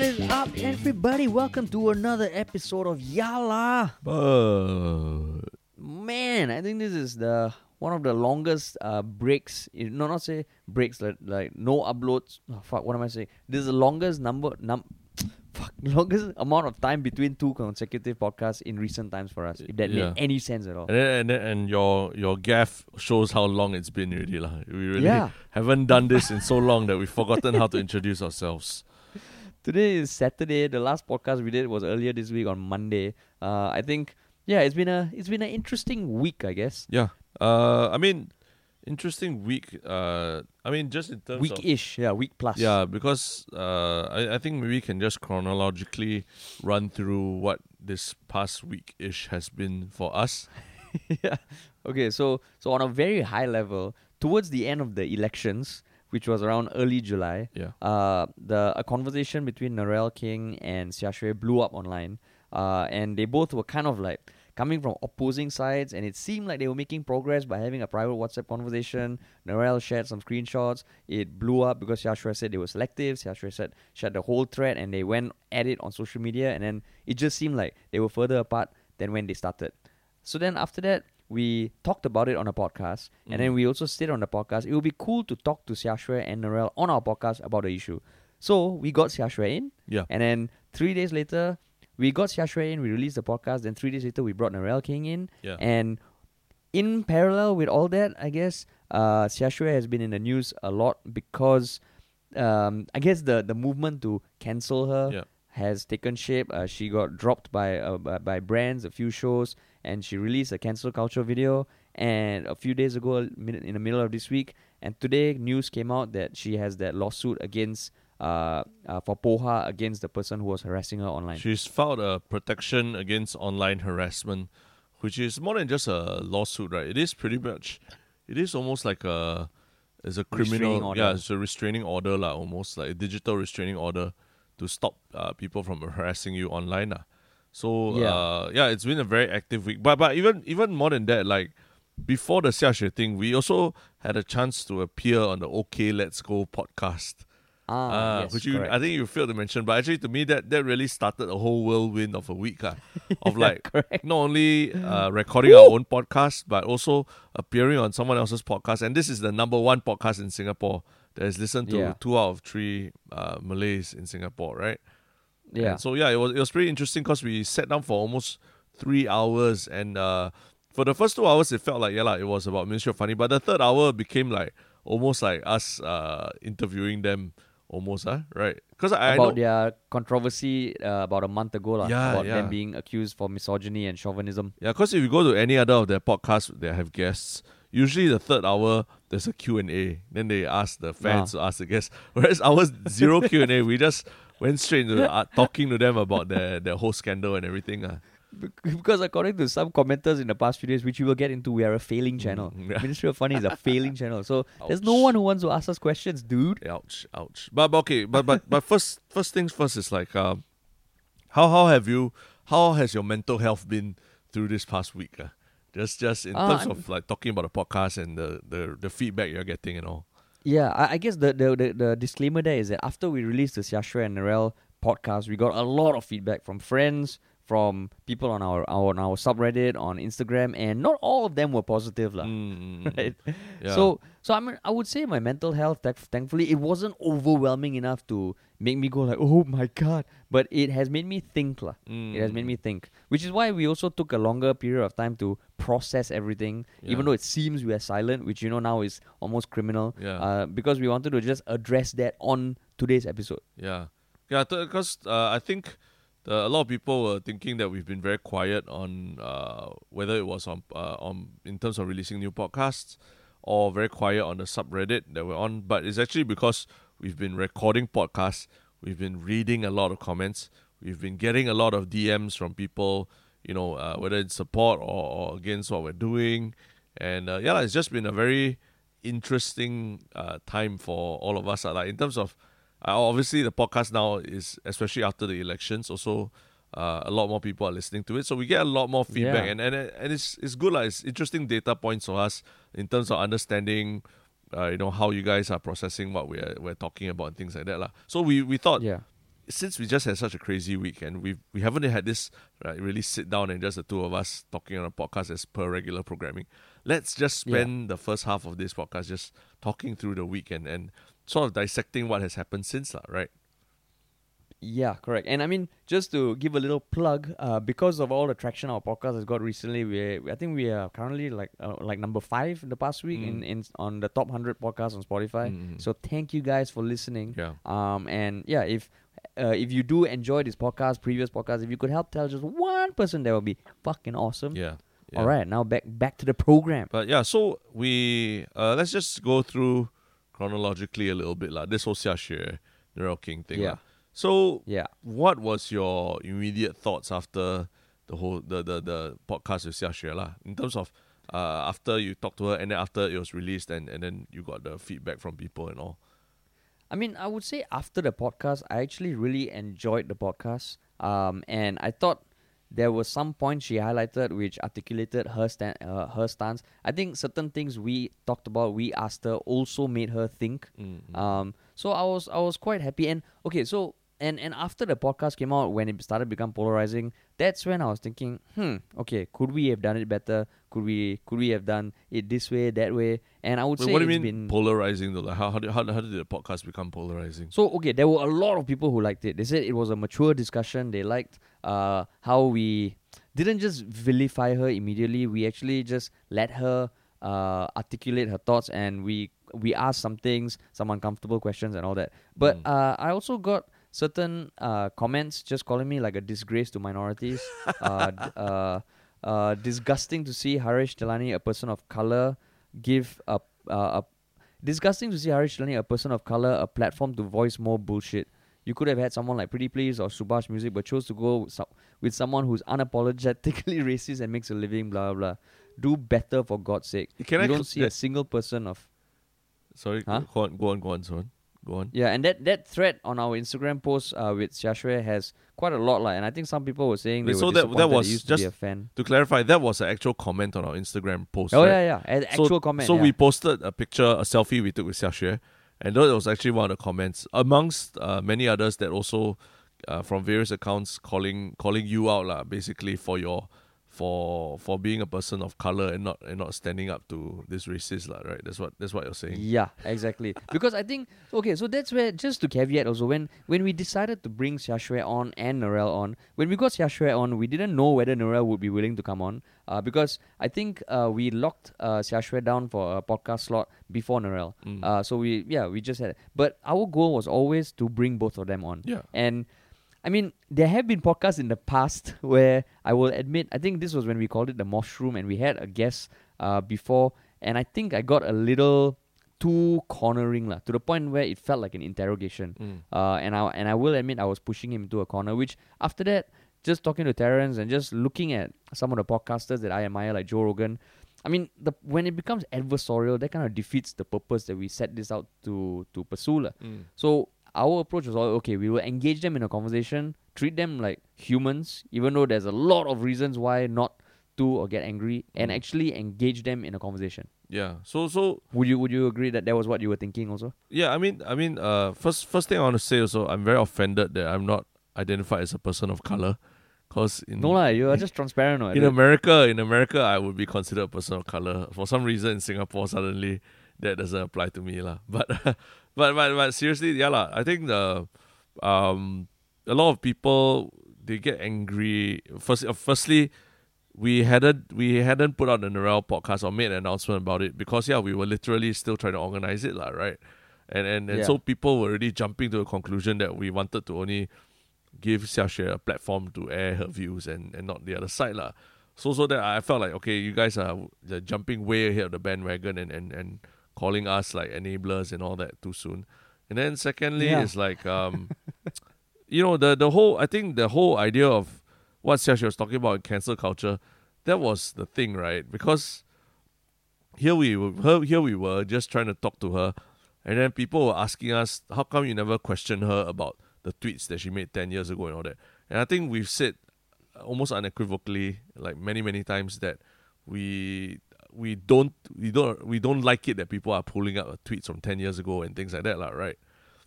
What is up, everybody? Welcome to another episode of Yah Lah. But Man, I think this is the one of the longest uh, breaks. No, not say breaks like, like no uploads. Oh, fuck, what am I saying? This is the longest number num. Fuck, longest amount of time between two consecutive podcasts in recent times for us. If that Yeah. made any sense at all. and then, and, then, and your your gaff shows how long it's been already lah. We really Yeah. haven't done this in so long that we've forgotten how to introduce ourselves. Today is Saturday. The last podcast we did was earlier this week on Monday. Uh, I think yeah, it's been a it's been an interesting week, I guess. Yeah. Uh, I mean, interesting week. Uh, I mean, just in terms Week-ish, yeah, week plus. yeah, because uh, I I think maybe we can just chronologically run through what this past week ish has been for us. yeah. Okay, so so on a very high level, towards the end of the elections, which was around early July, Yeah. uh, the a conversation between Narelle Kheng and Xia blew up online, uh, and they both were kind of like coming from opposing sides, and it seemed like they were making progress by having a private WhatsApp conversation. Narelle shared some screenshots. It blew up because Xia said they were selective. Xia said shared the whole thread, and they went at it on social media, and then it just seemed like they were further apart than when they started. So then after that, we talked about it on a podcast, and then Mhm. we also said on the podcast it would be cool to talk to Xiaxue and Narelle on our podcast about the issue. So we got Xiaxue in, Yeah. and then three days later, we got Xiaxue in. We released the podcast. Then three days later, we brought Narelle Kheng in, Yeah. and in parallel with all that, I guess uh, has been in the news a lot because um, I guess the the movement to cancel her Yeah. has taken shape. Uh, she got dropped by, uh, by by brands, a few shows, and she released a cancel culture video. And a few days ago, in the middle of this week, and today, news came out that she has that lawsuit against uh, uh for POHA against the person who was harassing her online. She's filed a protection against online harassment, which is more than just a lawsuit, right? It is pretty much, it is almost like a, it's a criminal, order. yeah, it's a restraining order, like almost like a digital restraining order to stop uh, people from harassing you online, lah. So Yeah. uh, yeah, it's been a very active week. But but even even more than that, like before the Xia Xue thing, we also had a chance to appear on the OK Let's Go podcast. ah, Ah, yes, which you, correct. I think you failed to mention, but actually to me that that really started a whole whirlwind of a week, ah, of like correct. not only uh, recording our own podcast, but also appearing on someone else's podcast. And this is the number one podcast in Singapore that is listened to Yeah. two out of three uh, Malays in Singapore, right? Yeah. And so yeah, it was it was pretty interesting because we sat down for almost three hours, and uh, for the first two hours, it felt like yeah, like, it was about Ministry of Funny, but the third hour became like almost like us uh, interviewing them, almost, huh? right? Because I, I about know, their controversy uh, about a month ago, lah, Yeah, about yeah. them being accused for misogyny and chauvinism. yeah, because if you go to any other of their podcasts, they have guests. Usually, the third hour there's a Q and A. Then they ask the fans to ask the guests. Whereas ours zero Q and A. We just went straight into uh, talking to them about their their whole scandal and everything. Uh. Because according to some commenters in the past few days, which we will get into, we are a failing channel. Mm, yeah. Ministry of Funny is a failing channel. So there's no one who wants to ask us questions, dude. Ouch, ouch. But, but okay, but but but first first things first is like um, how how have you how has your mental health been through this past week? Uh? Just just in Uh, terms I'm- of like talking about the podcast and the, the, the feedback you're getting and all. Yeah, I, I guess the, the, the, the disclaimer there is that after we released the Xiaxue and Narelle podcast, we got a lot of feedback from friends, from people on our, our on our subreddit, on Instagram, and not all of them were positive. lah. Mm, right? yeah. So, so I mean, I would say my mental health. Thankfully, it wasn't overwhelming enough to make me go like, "Oh my god!" But it has made me think, lah. It has made mm, me think, which is why we also took a longer period of time to process everything, Yeah. even though it seems we are silent, which you know now is almost criminal. Yeah. Uh, because we wanted to just address that on today's episode. Yeah, yeah. Because uh, I think the, a lot of people were thinking that we've been very quiet on uh, whether it was on uh, on in terms of releasing new podcasts or very quiet on the subreddit that we're on. But it's actually because we've been recording podcasts, we've been reading a lot of comments, we've been getting a lot of DMs from people. You know, uh, whether it's support or, or against what we're doing, and uh, yeah, it's just been a very interesting uh, time for all of us. uh, Like in terms of uh, obviously the podcast now is especially after the elections also uh, a lot more people are listening to it so we get a lot more feedback Yeah. and and and it's it's good like it's interesting data points for us in terms of understanding uh, you know how you guys are processing what we're we're talking about and things like that lah. so we we thought Yeah. since we just had such a crazy week and we we haven't had this right, really sit down and just the two of us talking on a podcast as per regular programming. Let's just spend the first half of this podcast just talking through the week and, and sort of dissecting what has happened since, lah, right? Yeah, correct. And I mean, just to give a little plug, uh, because of all the traction our podcast has got recently, we I think we are currently like uh, like number five in the past week in, Mm. in on the top hundred podcasts on Spotify. Mm. So thank you guys for listening. Yeah. Um, and yeah, if uh, if you do enjoy this podcast, previous podcast, if you could help tell just one person, that would be fucking awesome. Yeah. yeah. All right, now back back to the program. But yeah, so we uh, let's just go through chronologically a little bit, lah. This whole Xia Xue, Narelle Kheng thing, Yeah. So Yeah. what was your immediate thoughts after the whole the the, the podcast with Xia Xue, lah? In terms of uh, after you talked to her and then after it was released and, and then you got the feedback from people and all. I mean, I would say after the podcast, I actually really enjoyed the podcast. Um, and I thought there were some points she highlighted which articulated her stand, uh, her stance. I think certain things we talked about, we asked her, also made her think. Mm, Um, so I was I was quite happy. And okay, so and and after the podcast came out, when it started to become polarizing, that's when I was thinking, hmm, okay, could we have done it better? Could we could we have done it this way, that way? And I would Wait, say what do you it's mean been polarizing though? Like how how did, how, how did the podcast become polarizing? so okay, there were a lot of people who liked it. They said it was a mature discussion. They liked uh, how we didn't just vilify her immediately. We actually just let her uh, articulate her thoughts, and we we asked some things, some uncomfortable questions, and all that. But Mm. uh, I also got certain uh, comments just calling me like a disgrace to minorities. uh, uh, uh, disgusting to see Harish Telani, a person of color, give a, uh, a disgusting to see Harish Telani, a person of color, a platform to voice more bullshit. You could have had someone like Preetipls or Subhas Music, but chose to go with, some, with someone who's unapologetically racist and makes a living. Blah blah. blah. Do better for God's sake. Can you I don't cl- see a single person of Sorry, Huh? go on, go on, go on, son. Go on. yeah, and that that thread on our Instagram post uh, with Xue has quite a lot, like, and I think some people were saying they Wait, were so that- that was they used just- to be a fan. To clarify, that was an actual comment on our Instagram post. Oh right? yeah, yeah, an So- actual comment. So yeah. we posted a picture, a selfie we took with Xue, and that was actually one of the comments, amongst uh, many others that also uh, from various accounts calling calling you out, lah, basically for your for for being a person of color and not and not standing up to this racist, lah, right? That's what that's what you're saying. Yeah, exactly. because I think okay, so that's where just to caveat also when when we decided to bring Xia on and Narelle on, when we got Xia on, we didn't know whether Narelle would be willing to come on. Uh, because I think uh, we locked uh, Xia down for a podcast slot before Narelle. Mm. Uh, so we yeah we just had, but our goal was always to bring both of them on. Yeah. And I mean, there have been podcasts in the past where I will admit, I think this was when we called it the Mushroom, and we had a guest uh, before, and I think I got a little too cornering lah, to the point where it felt like an interrogation. Mm. Uh, and I and I will admit I was pushing him into a corner. Which after that, just talking to Terrence and just looking at some of the podcasters that I admire, like Joe Rogan. I mean, the when it becomes adversarial, that kind of defeats the purpose that we set this out to to pursue. Mm. So our approach was all okay. We will engage them in a conversation, treat them like humans, even though there's a lot of reasons why not to or get angry, and Mm. actually engage them in a conversation. Yeah. So so Would you Would you agree that that was what you were thinking also? Yeah, I mean, I mean, uh, first, first thing I want to say also, I'm very offended that I'm not identified as a person of color, cause in No lah, you are just transparent. Or in America, in America, I would be considered a person of color. For some reason, in Singapore, suddenly that doesn't apply to me, lah. But, but, but, but seriously, yeah, lah. I think the, um, a lot of people they get angry. First, uh, firstly, we hadn't we hadn't put out the Narelle podcast or made an announcement about it because yeah, we were literally still trying to organize it, lah, right? And and, and Yeah. so people were already jumping to a conclusion that we wanted to only give Xia Xue a platform to air her views and, and not the other side, lah. So so that I felt like okay, you guys are uh, jumping way ahead of the bandwagon and, and, and calling us like enablers and all that too soon. And then secondly, Yeah. it's like um, you know the the whole I think the whole idea of what Xue was talking about in cancel culture, that was the thing, right? Because here we were, here we were just trying to talk to her, and then people were asking us, how come you never question her about the tweets that she made ten years ago and all that? And I think we've said almost unequivocally, like many many times, that we we don't we don't we don't like it that people are pulling up tweets from ten years ago and things like that, lah, right?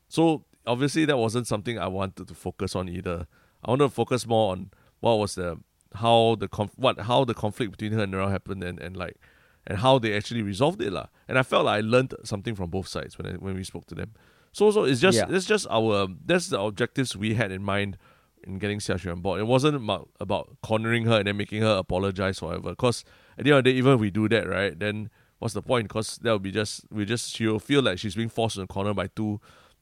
So obviously that wasn't something I wanted to focus on either. I wanted to focus more on what was the how the conf- what how the conflict between her and Narelle happened and, and like and how they actually resolved it lah. And I felt like I learned something from both sides when I, when we spoke to them. So so it's just Yeah. it's just our that's the objectives we had in mind in getting Xiaxue on board. It wasn't about, about cornering her and then making her apologize or whatever. Because at the end of the day, even if we do that, right, then what's the point? Because that will be just we just she'll feel like she's being forced in a corner by two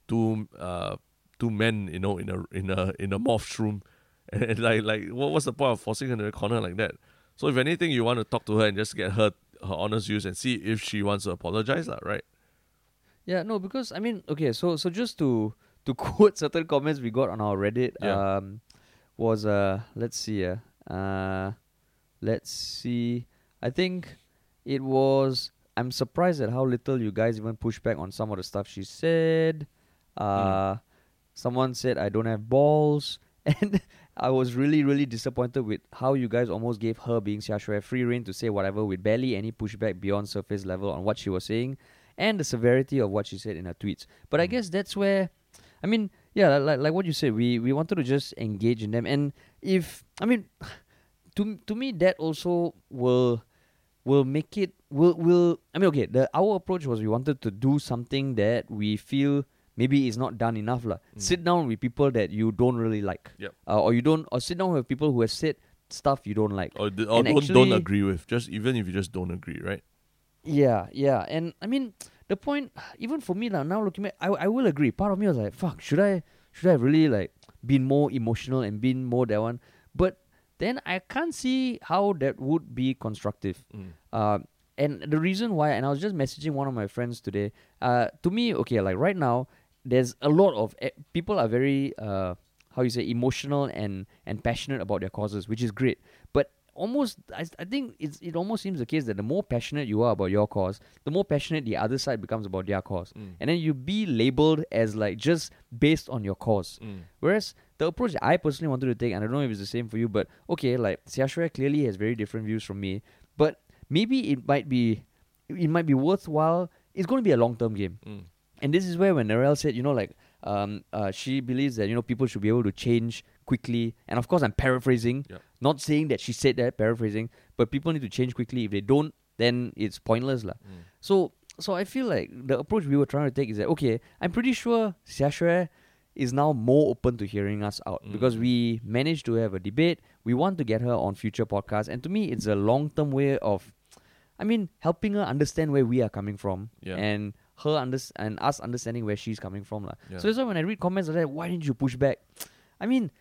two uh two men, you know, in a in a in a morph room. And, and like like what what's the point of forcing her in a corner like that? So if anything, you want to talk to her and just get her her honest views and see if she wants to apologize, lah, right? Yeah, no, because I mean, okay, so so just to to quote certain comments we got on our Reddit, Yeah. um, was uh, let's see, uh, uh, let's see, I think it was. I'm surprised at how little you guys even push back on some of the stuff she said. Uh, someone said I don't have balls, and I was really really disappointed with how you guys almost gave her being Xiaxue free reign to say whatever with barely any pushback beyond surface level on what she was saying and the severity of what she said in her tweets. But I guess that's where, I mean, yeah, like like what you said, we we wanted to just engage in them, and if I mean, to to me that also will will make it will will I mean okay the our approach was we wanted to do something that we feel maybe is not done enough lah. Sit down with people that you don't really like, Yep. uh, or you don't, or sit down with people who have said stuff you don't like. Or, d- or don't, actually- don't agree with. Just even if you just don't agree, right? Yeah, yeah, and I mean the point, even for me now, now looking back, I I will agree. Part of me was like, fuck, should I should I really like been more emotional and been more that one? But then I can't see how that would be constructive. Mm. Uh, and the reason why, and I was just messaging one of my friends today. Uh, to me, okay, like right now, there's a lot of eh, people are very uh, how you say emotional and and passionate about their causes, which is great. But almost, I, I think it's it almost seems the case that the more passionate you are about your cause, the more passionate the other side becomes about their cause, Mm. and then you be labeled as like just based on your cause. Mm. Whereas the approach I personally wanted to take, and I don't know if it's the same for you, but okay, like Xiaxue clearly has very different views from me, but maybe it might be, it might be worthwhile. It's going to be a long term game, Mm. and this is where when Narelle said, you know, like, um, uh, she believes that you know people should be able to change quickly, and of course I'm paraphrasing, not saying that she said that, paraphrasing, but people need to change quickly. If they don't, then it's pointless, lah. Mm. So so I feel like the approach we were trying to take is that okay, I'm pretty sure Xiaxue is now more open to hearing us out because Mm. we managed to have a debate. We want to get her on future podcasts, and to me, it's a long term way of, I mean, helping her understand where we are coming from Yeah. and her under- and us understanding where she's coming from. Yeah. So that's why when I read comments like that, why didn't you push back? I mean,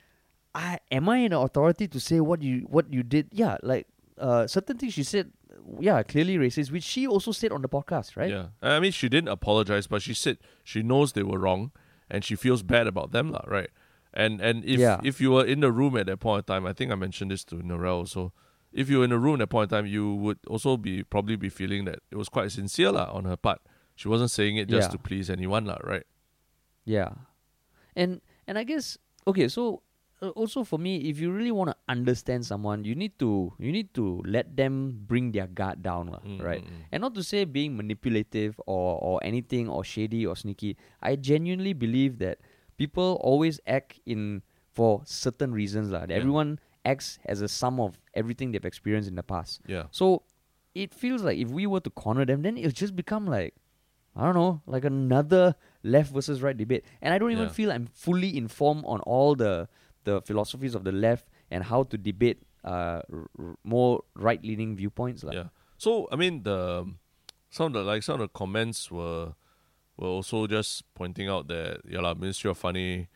I am I in authority to say what you what you did? Yeah, like uh, certain things she said, yeah, clearly racist, which she also said on the podcast, right? Yeah. I mean, she didn't apologize, but she said she knows they were wrong and she feels bad about them, lah, right? And and if Yeah. if you were in the room at that point in time, I think I mentioned this to Narelle also. If you were in the room at that point in time, you would also be probably be feeling that it was quite sincere lah on her part. She wasn't saying it just Yeah. to please anyone, lah, right? Yeah, and and I guess okay. So also for me, if you really want to understand someone, you need to you need to let them bring their guard down, lah, Mm, right? mm, mm. And not to say being manipulative or or anything or shady or sneaky. I genuinely believe that people always act in for certain reasons, lah. Yeah. everyone acts as a sum of everything they've experienced in the past. Yeah. So it feels like if we were to corner them, then it'll just become like I don't know, like another left versus right debate. And I don't even Yeah. feel I'm fully informed on all the the philosophies of the left and how to debate uh r- more right leaning viewpoints. lah. Yeah. So I mean the some of the like some of the comments were were also just pointing out that yeah la, Ministry of Funny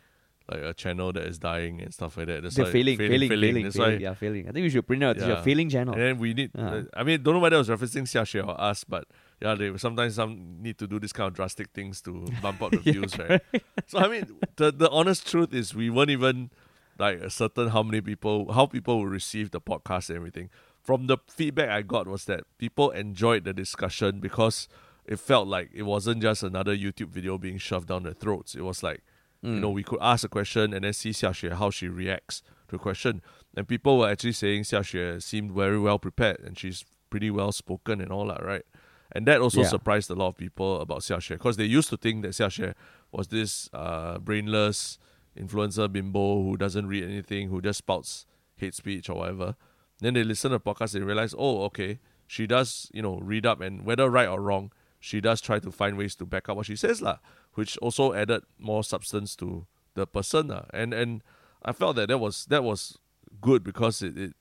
like a channel that is dying and stuff like that. That's They're why- failing, failing, failing, That's failing, why yeah, failing. I think we should print out. It's your Yeah. failing channel. And then we need. Ah. I mean, don't know whether it was referencing Xiaxue or us, but yeah, they sometimes some need to do this kind of drastic things to bump up the Yeah, views, right? So I mean, the the honest truth is we weren't even like a certain how many people, how people will receive the podcast and everything. From the feedback I got was that people enjoyed the discussion because it felt like it wasn't just another YouTube video being shoved down their throats. It was like you Mm. know, we could ask a question and then see Xiaxue how she reacts to a question. And people were actually saying Xiaxue seemed very well prepared and she's pretty well spoken and all that, right? And that also Yeah. surprised a lot of people about Xiaxue because they used to think that Xiaxue was this uh, brainless influencer bimbo who doesn't read anything, who just spouts hate speech or whatever. Then they listen to podcast and realize, oh, okay, she does, you know, read up and whether right or wrong, she does try to find ways to back up what she says, lah, which also added more substance to the person. lah. And and I felt that that was that was good because it, it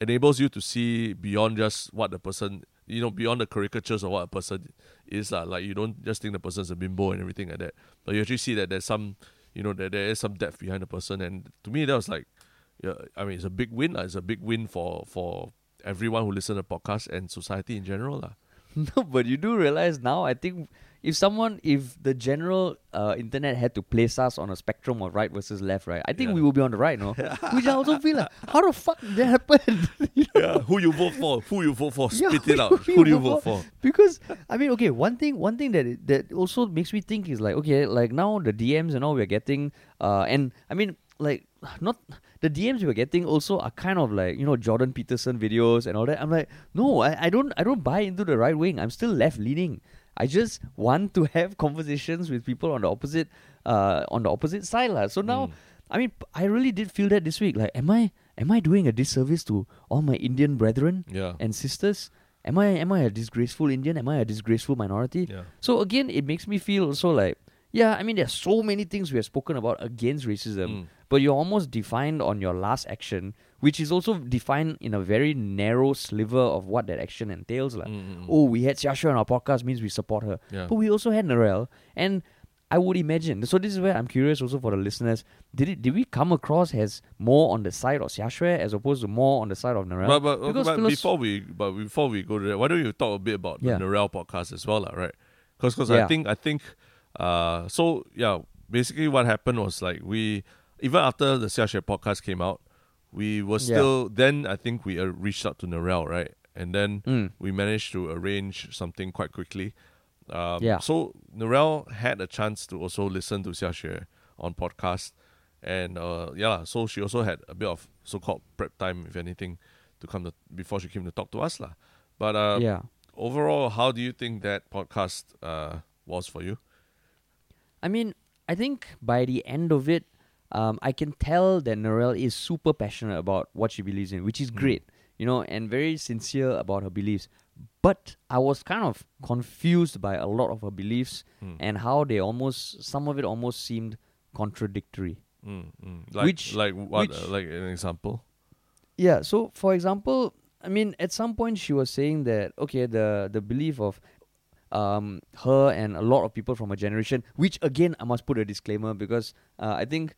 enables you to see beyond just what the person you know, beyond the caricatures of what a person is lah. Like you don't just think the person's a bimbo and everything like that. But you actually see that there's some you know, that there is some depth behind the person and to me that was like yeah, I mean it's a big win. lah. It's a big win for for everyone who listen to podcasts and society in general. lah. No, but you do realize now. I think if someone, if the general uh, internet had to place us on a spectrum of right versus left, right, I think Yeah. we will be on the right, no? Which I also feel like, how the fuck did that happen? You know? Yeah, who you vote for? Who you vote for? Spit who it out. you Who do you vote vote for? because I mean, okay, one thing, one thing that that also makes me think is like, okay, like now the DMs and all we're getting, uh, and I mean, like not the DMs we're getting also are kind of like you know Jordan Peterson videos and all that. I'm like, no, I, I don't, I don't buy into the right wing. I'm still left leaning. I just want to have conversations with people on the opposite, uh, on the opposite side, lah. So now. Mm. I mean, I really did feel that this week. Like, am I am I doing a disservice to all my Indian brethren Yeah. and sisters? Am I am I a disgraceful Indian? Am I a disgraceful minority? Yeah. So again, it makes me feel also like, yeah, I mean, there's so many things we have spoken about against racism, Mm. but you're almost defined on your last action, which is also defined in a very narrow sliver of what that action entails. Like, Mm, mm, mm. oh, we had Xiaxue on our podcast means we support her. Yeah. But we also had Narelle. And I would imagine. So this is where I'm curious also for the listeners. Did it did we come across as more on the side of Xiaxue as opposed to more on the side of Narelle? But, but, Because but before we but before we go to that, why don't you talk a bit about Yeah. the Narelle podcast as well, lah, right? Because Yeah. I think I think uh so yeah basically what happened was like we even after the Xiaxue podcast came out, we were Yeah. still then I think we uh, reached out to Narelle, right? And then Mm. we managed to arrange something quite quickly. Um, Yeah. So Narelle had a chance to also listen to Xiaxue on podcast, and uh, yeah, so she also had a bit of so-called prep time, if anything, to come to before she came to talk to us, lah. But uh, yeah. overall, how do you think that podcast uh, was for you? I mean, I think by the end of it, um, I can tell that Narelle is super passionate about what she believes in, which is Mm. great, you know, and very sincere about her beliefs. But I was kind of confused by a lot of her beliefs Mm. and how they almost, some of it almost seemed contradictory. Mm, mm. Like, Which- like what? which- uh, like an example? Yeah. So, for example, I mean, at some point she was saying that okay, the the belief of um her and a lot of people from her generation, which again I must put a disclaimer because uh, I think.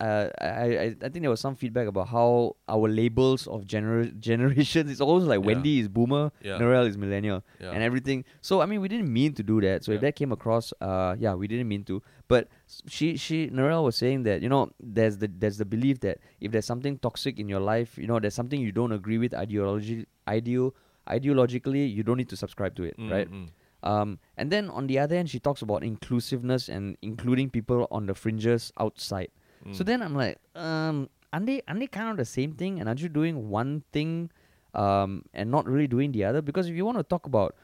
Uh, I, I I think there was some feedback about how our labels of gener- generations it's always like Yeah. Wendy is boomer, Yeah. Narelle is millennial, Yeah. and everything. So I mean, we didn't mean to do that. So if that came across, uh, yeah, we didn't mean to. But she she Narelle was saying that you know there's the there's the belief that if there's something toxic in your life, you know, there's something you don't agree with ideology ideo ideologically, you don't need to subscribe to it, Mm, right? mm. Um, and then on the other hand, she talks about inclusiveness and including people on the fringes outside. So Mm. then I'm like, um, aren't they, aren't they kind of the same thing? And aren't you doing one thing um, and not really doing the other? Because if you want to talk about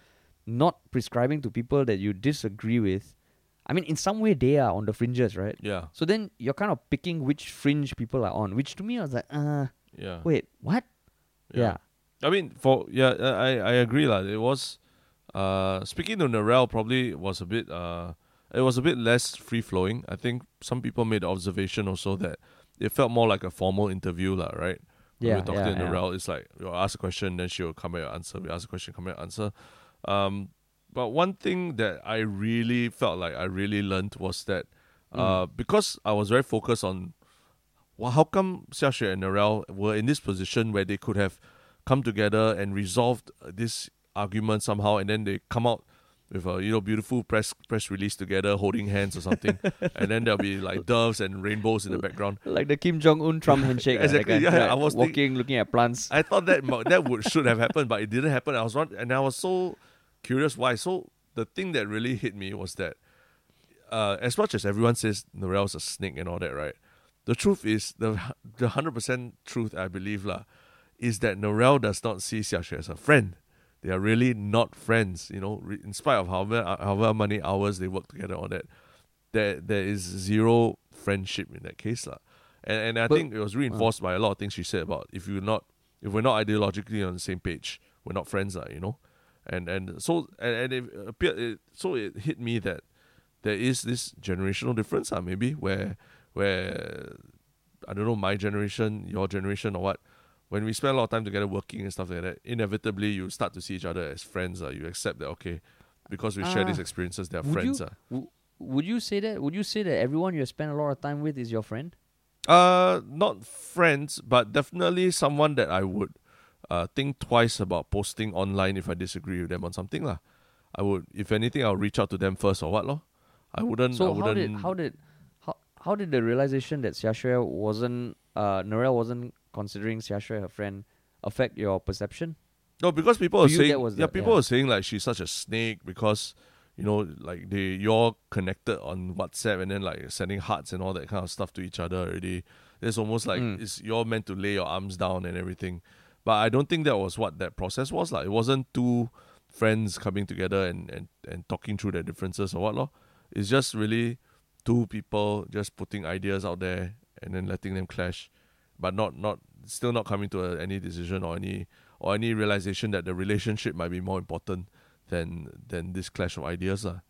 not prescribing to people that you disagree with, I mean, in some way they are on the fringes, right? Yeah. So then you're kind of picking which fringe people are on, which to me I was like, uh, Yeah. wait, what? Yeah. I mean, for yeah, I I agree lah. It was, uh, speaking to Narelle, probably was a bit uh, it was a bit less free flowing. I think some people made the observation also that it felt more like a formal interview lah, right? When Yeah, we're talking yeah, to yeah. It's like you'll ask a question, then she'll come back and answer. We ask a question, come back and answer. Um, but one thing that I really felt like I really learned was that uh, because I was very focused on well, how come Xiaxue and Narelle were in this position where they could have come together and resolved uh, this argument somehow, and then they come out with a you know beautiful press press release together, holding hands or something, and then there'll be like doves and rainbows in the background. Like the Kim Jong Un Trump handshake. Exactly, kind, yeah, right? I was walking, think- looking at plants. I thought that that would should have happened, but it didn't happen. I was not, and I was so curious why. So the thing that really hit me was that, uh, as much as everyone says Narelle's a snake and all that, right? The truth is the the hundred percent truth I believe lah, is that Narelle does not see Xiaxue as a friend. They are really not friends. You know, re- in spite of however however many hours they work together, all that, there there is zero friendship in that case, lah. And and I But- think it was reinforced by a lot of things she said about if you're not if we're not ideologically on the same page, we're not friends, lah. You know, and and so and, and it appeared it, so it hit me that there is this generational difference, ah, maybe where where I don't know my generation, your generation, or what. When we spend a lot of time together working and stuff like that, inevitably you start to see each other as friends. Uh, you accept that okay, because we share these Ah, experiences, they're friends. you- ah. W- would you say that? Would you say that everyone you spend a lot of time with is your friend? Uh, not friends, but definitely someone that I would uh, think twice about posting online if I disagree with them on something lah. I would, if anything, I'll reach out to them first or what lor. I wouldn't. I So wouldn't. how did how did how how did the realization that Xiaxue wasn't uh Narelle wasn't considering Xiaxue her friend affect your perception? No, because people are saying yeah, the- people yeah. are saying like she's such a snake because you know like they you're connected on WhatsApp and then like sending hearts and all that kind of stuff to each other already. It's almost like Mm. it's you're meant to lay your arms down and everything. But I don't think that was what that process was like. It wasn't two friends coming together and, and, and talking through their differences or what lor. It's just really two people just putting ideas out there and then letting them clash, but not not still not coming to a, any decision or any or any realization that the relationship might be more important than than this clash of ideas. lah.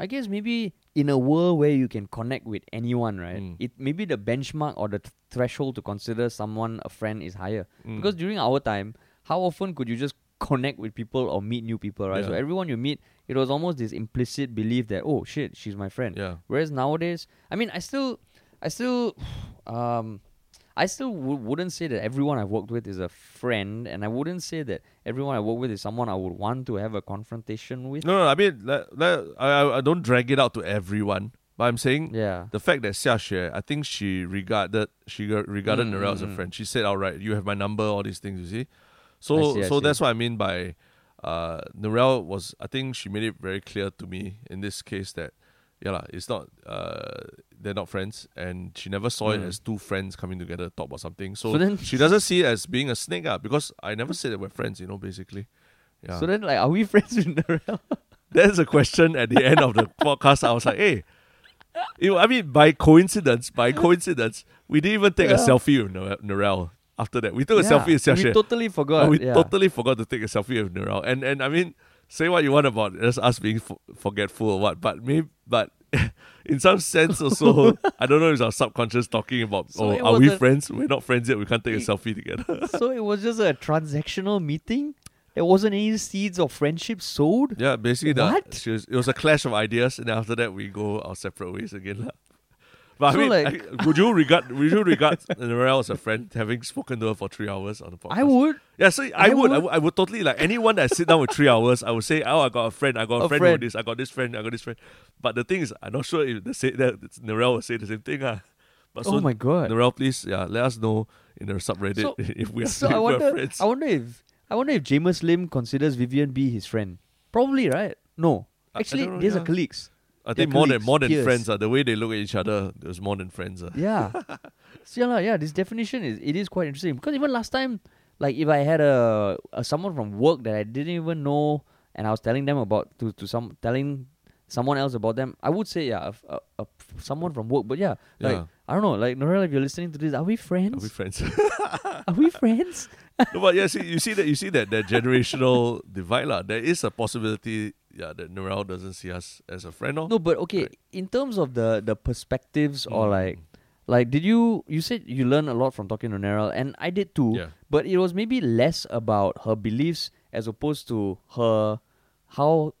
I guess maybe in a world where you can connect with anyone, right? Mm. It maybe the benchmark or the th- threshold to consider someone a friend is higher. Mm. Because during our time, how often could you just connect with people or meet new people, right? So everyone you meet, it was almost this implicit belief that oh shit, she's my friend. yeah, Whereas nowadays, I mean, I still, I still, um, I still w- wouldn't say that everyone I've worked with is a friend, and I wouldn't say that everyone I work with is someone I would want to have a confrontation with. no, no. I mean, let, let, I I- don't drag it out to everyone, but I'm saying Yeah. the fact that Xia Xue, I think she regarded she regarded Mm, Narelle as a mm, mm. friend. She said, "All right, you have my number, all these things." You see, so see, so that's what I mean by uh, Narelle was. I think she made it very clear to me in this case that yeah, lah, it's not uh, they're not friends, and she never saw it Mm. as two friends coming together to talk about something. So, So then- she doesn't see it as being a snake, ah, because I never said that we're friends. You know, basically. Yeah. So then, like, are we friends with Narelle? That's a question at the end of the podcast. I was like, hey, you know, I mean, by coincidence, by coincidence, we didn't even take a selfie with Narelle after that. We took a selfie with Xiaxue. We totally forgot. we yeah. totally forgot to take a selfie with Narelle. And and I mean, say what you want about just us being f- forgetful or what, but maybe, but in some sense also, I don't know if it's our subconscious talking about, So oh, are we a- friends? We're not friends yet. We can't take a selfie together. so it was just a transactional meeting. There wasn't any seeds of friendship sowed. yeah, basically, What? she was, it was a clash of ideas, and after that, we go our separate ways again. But So, I mean, like- I- would you regard would you regard Narelle as a friend, having spoken to her for three hours on the podcast? I would. Yeah, so I, I would, I would. would, I would totally like anyone that sit down with three hours. I would say, oh, I got a friend, I got a, A friend, friend. with this, I got this friend, I got this friend. But the thing is, I'm not sure if the say that Narelle will say the same thing. Ah, but so oh my god. Narelle, please, yeah, let us know in the subreddit So- if we are, so I wonder. friends. I wonder if I wonder if Jamus Lim considers Vivian B his friend. Probably right. No, actually, these yeah. are colleagues. I think more than more than peers. friends. Uh, the way they look at each other, there's more than friends. Uh. Yeah. so yeah, yeah. This definition is it is quite interesting because even last time, like if I had a, a someone from work that I didn't even know, and I was telling them about to to some telling someone else about them, I would say yeah, a, a, a- someone from work. But yeah, like Yeah. I don't know, like Narelle, if you're listening to this, are we friends? Are we friends? Are we friends? no, but yeah, see, you see that you see that that generational divide lah. There is a possibility, yeah, that Narelle doesn't see us as a friend. Or No, but okay. In terms of the the perspectives or Mm. like like did you you said you learned a lot from talking to Narelle and I did too. yeah, But it was maybe less about her beliefs as opposed to her how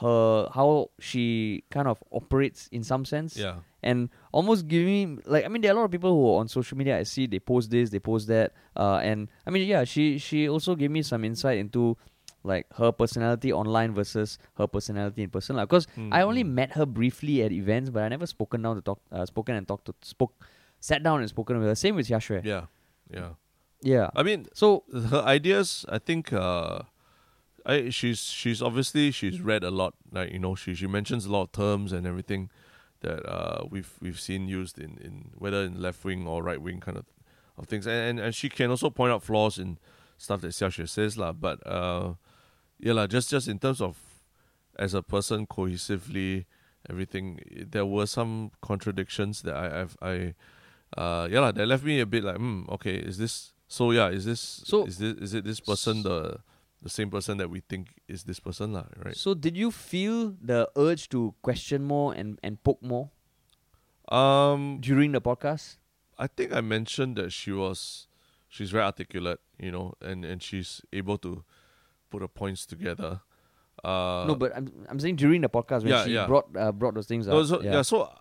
her how she kind of operates in some sense. yeah, And almost giving like I mean there are a lot of people who are on social media I see they post this, they post that. Uh and I mean yeah, she she also gave me some insight into like her personality online versus her personality in person. Because I only Mm, mm. met her briefly at events, but I never spoken down to talk uh, spoken and talked to spoke sat down and spoken with her. Same with Xiaxue. yeah, yeah. Yeah. I mean, So her ideas. I think. uh I she's she's obviously she's read a lot. Like you know, she she mentions a lot of terms and everything that uh we've we've seen used in in whether in left wing or right wing kind of of things. And, and and she can also point out flaws in stuff that Xiaxue says lah. But uh, yeah, lah. Just just in terms of as a person cohesively, everything. There were some contradictions that I I've, I, uh, yeah, lah. That left me a bit like, hmm, okay, is this so? Yeah, is this So- is this is it this person the the same person that we think is this person, lah? Right. So did you feel the urge to question more and, and poke more Um, during the podcast? I think I mentioned that she was she's very articulate, you know, and and she's able to put her points together. Uh, no, but I'm I'm saying during the podcast when yeah, she yeah. brought uh, brought those things no, up. so, yeah. So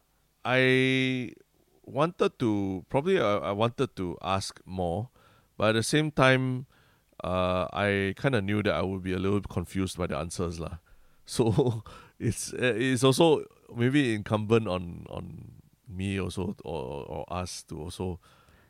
I wanted to probably uh, I wanted to ask more, but at the same time, uh, I kind of knew that I would be a little confused by the answers, lah. So it's uh, it's also maybe incumbent on on me also or or us to also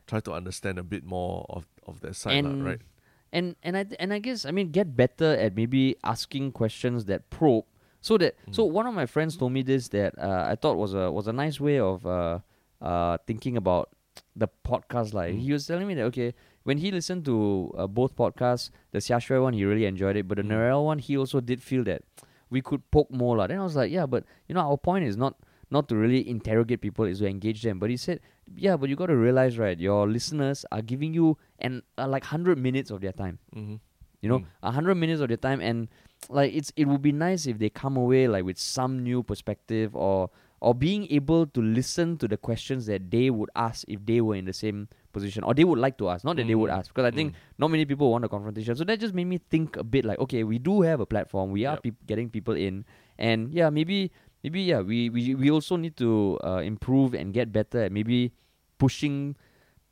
try to understand a bit more of of that side, and right? And and I and I guess I mean get better at maybe asking questions that probe. So that Mm. so one of my friends told me this that uh, I thought was a was a nice way of uh, uh, thinking about the podcast. Like Mm. he was telling me that okay, when he listened to uh, both podcasts, the Xiaxue one he really enjoyed it, but the Mm. Narelle one he also did feel that we could poke more. lah. Then I was like, yeah, but you know our point is not not to really interrogate people, is to engage them. But he said, yeah, but you got to realize, right, your listeners are giving you and uh, like hundred minutes of their time Mm-hmm. you know Mm. a hundred minutes of their time and like it's it would be nice if they come away like with some new perspective or or being able to listen to the questions that they would ask if they were in the same position or they would like to ask not that they would Mm. ask because i think not many people want a confrontation so that just made me think a bit like okay we do have a platform we are Yep. peop- getting people in and yeah maybe maybe yeah we we, we also need to uh, improve and get better at maybe pushing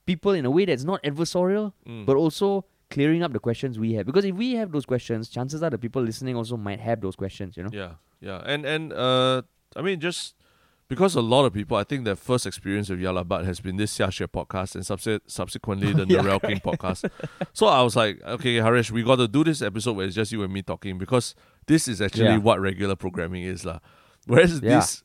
people in a way that's not adversarial Mm. but also clearing up the questions we have. Because if we have those questions, chances are the people listening also might have those questions, you know? Yeah, yeah, and and uh, I mean just because a lot of people, I think their first experience with Yah Lah But has been this Xia Xue podcast and subse- subsequently the Yeah, Narelle Kheng podcast. So I was like, okay, Harish, we got to do this episode where it's just you and me talking because this is actually Yeah. what regular programming is, lah. Whereas Yeah. this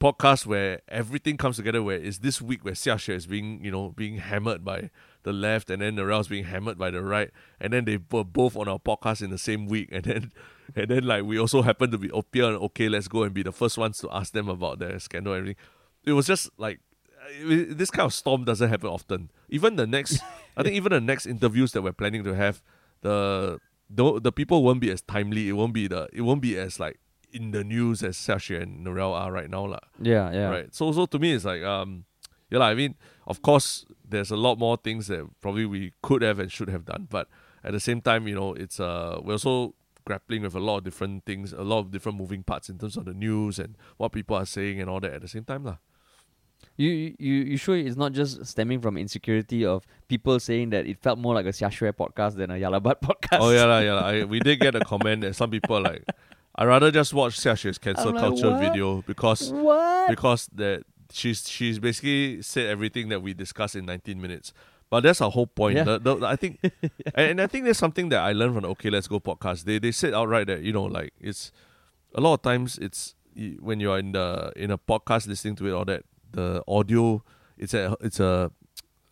podcast where everything comes together, where it's this week where Xia is being, you know, being hammered by the left, and then Narelle's being hammered by the right, and then they were both on our podcast in the same week, and then and then like we also happened to be appear on okay, let's go and be the first ones to ask them about their scandal and everything. It was just like it- this kind of storm doesn't happen often. Even the next, I think even the next interviews that we're planning to have, the the, the people won't be as timely. It won't be the it won't be as like in the news as Xiaxue and Narelle are right now, lah. Yeah, yeah. Right. So so to me it's like um yeah, lah, I mean, of course there's a lot more things that probably we could have and should have done, but at the same time, you know, it's uh we're also grappling with a lot of different things, a lot of different moving parts in terms of the news and what people are saying and all that at the same time, lah. You, you you sure it's not just stemming from insecurity of people saying that it felt more like a Xiaxue podcast than a Yah Lah But podcast? Oh yeah, lah, yeah. lah. I, we did get a comment that some people are like I'd rather just watch Xiaxue's cancel like, culture what? video because What? because that she's she's basically said everything that we discussed in 19 minutes. But that's our whole point. Yeah. The- the- I think, and, I think there's something that I learned from the Okay Let's Go podcast. They they said outright that you know like it's a lot of times it's when you're in the in a podcast listening to it all that the audio it's a it's a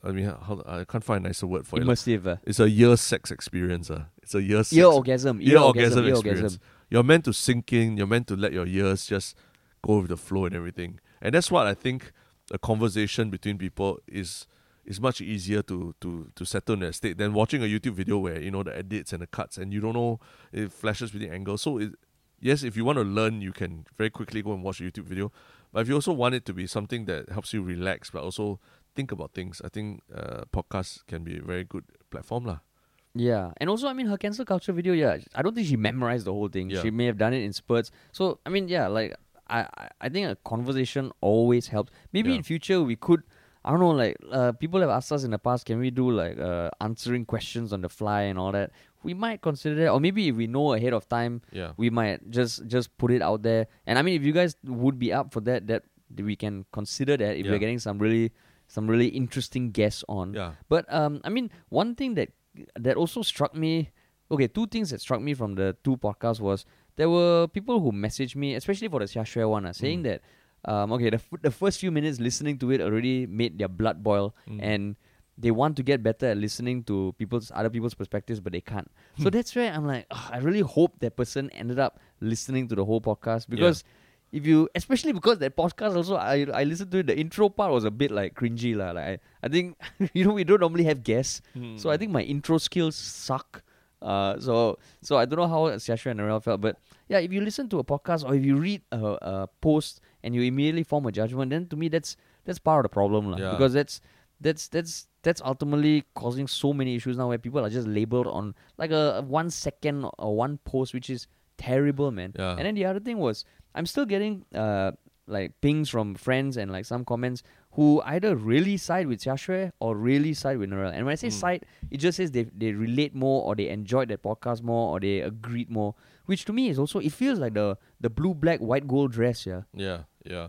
I mean how, I can't find a nicer word for it. Immersive. Uh. It's a year sex experience. Uh. It's a year sex Ear orgasm. Ear, ear orgasm. orgasm experience. orgasm. You're meant to sink in. You're meant to let your ears just go with the flow and everything. And that's what I think a conversation between people is is much easier to to to settle in that state than watching a YouTube video where you know the edits and the cuts and you don't know it flashes with the angles. So it, yes, if you want to learn, you can very quickly go and watch a YouTube video. But if you also want it to be something that helps you relax, but also think about things, I think uh, podcasts can be a very good platform, lah. Yeah, and also I mean her cancel culture video. Yeah, I don't think she memorized the whole thing. Yeah. She may have done it in spurts. So I mean, yeah, like I I, think a conversation always helps. Maybe Yeah. in future we could. I don't know, like uh, people have asked us in the past, can we do like uh, answering questions on the fly and all that? We might consider that, or maybe if we know ahead of time, Yeah. we might just just put it out there. And I mean, if you guys would be up for that, that we can consider that if Yeah. we're getting some really some really interesting guests on. Yeah. But um, I mean, one thing that that also struck me. Okay, two things that struck me from the two podcasts was there were people who messaged me, especially for the Xia Xue one, uh, saying Mm. that um, okay, the f- the first few minutes listening to it already made their blood boil, Mm. and they want to get better at listening to people's other people's perspectives, but they can't. so that's where I'm like, "Ugh, I really hope that person ended up listening to the whole podcast because if you, especially because that podcast also, I I listened to it. The intro part was a bit like cringy lah. Like I, I think you know we don't normally have guests, so I think my intro skills suck. Uh, so so I don't know how Xiaxue and Narelle felt, but yeah, if you listen to a podcast or if you read a, a post and you immediately form a judgment, then to me that's that's part of the problem lah. Yeah. Because that's that's that's that's ultimately causing so many issues now where people are just labeled on like a, a one second or one post, which is terrible, man. Yeah. And then the other thing was I'm still getting uh like pings from friends and like some comments who either really side with Xiaxue or really side with Narelle. And when I say Mm. side, it just says they they relate more or they enjoyed that podcast more or they agreed more. Which to me is also it feels like the the blue black white gold dress, yeah. Yeah, yeah.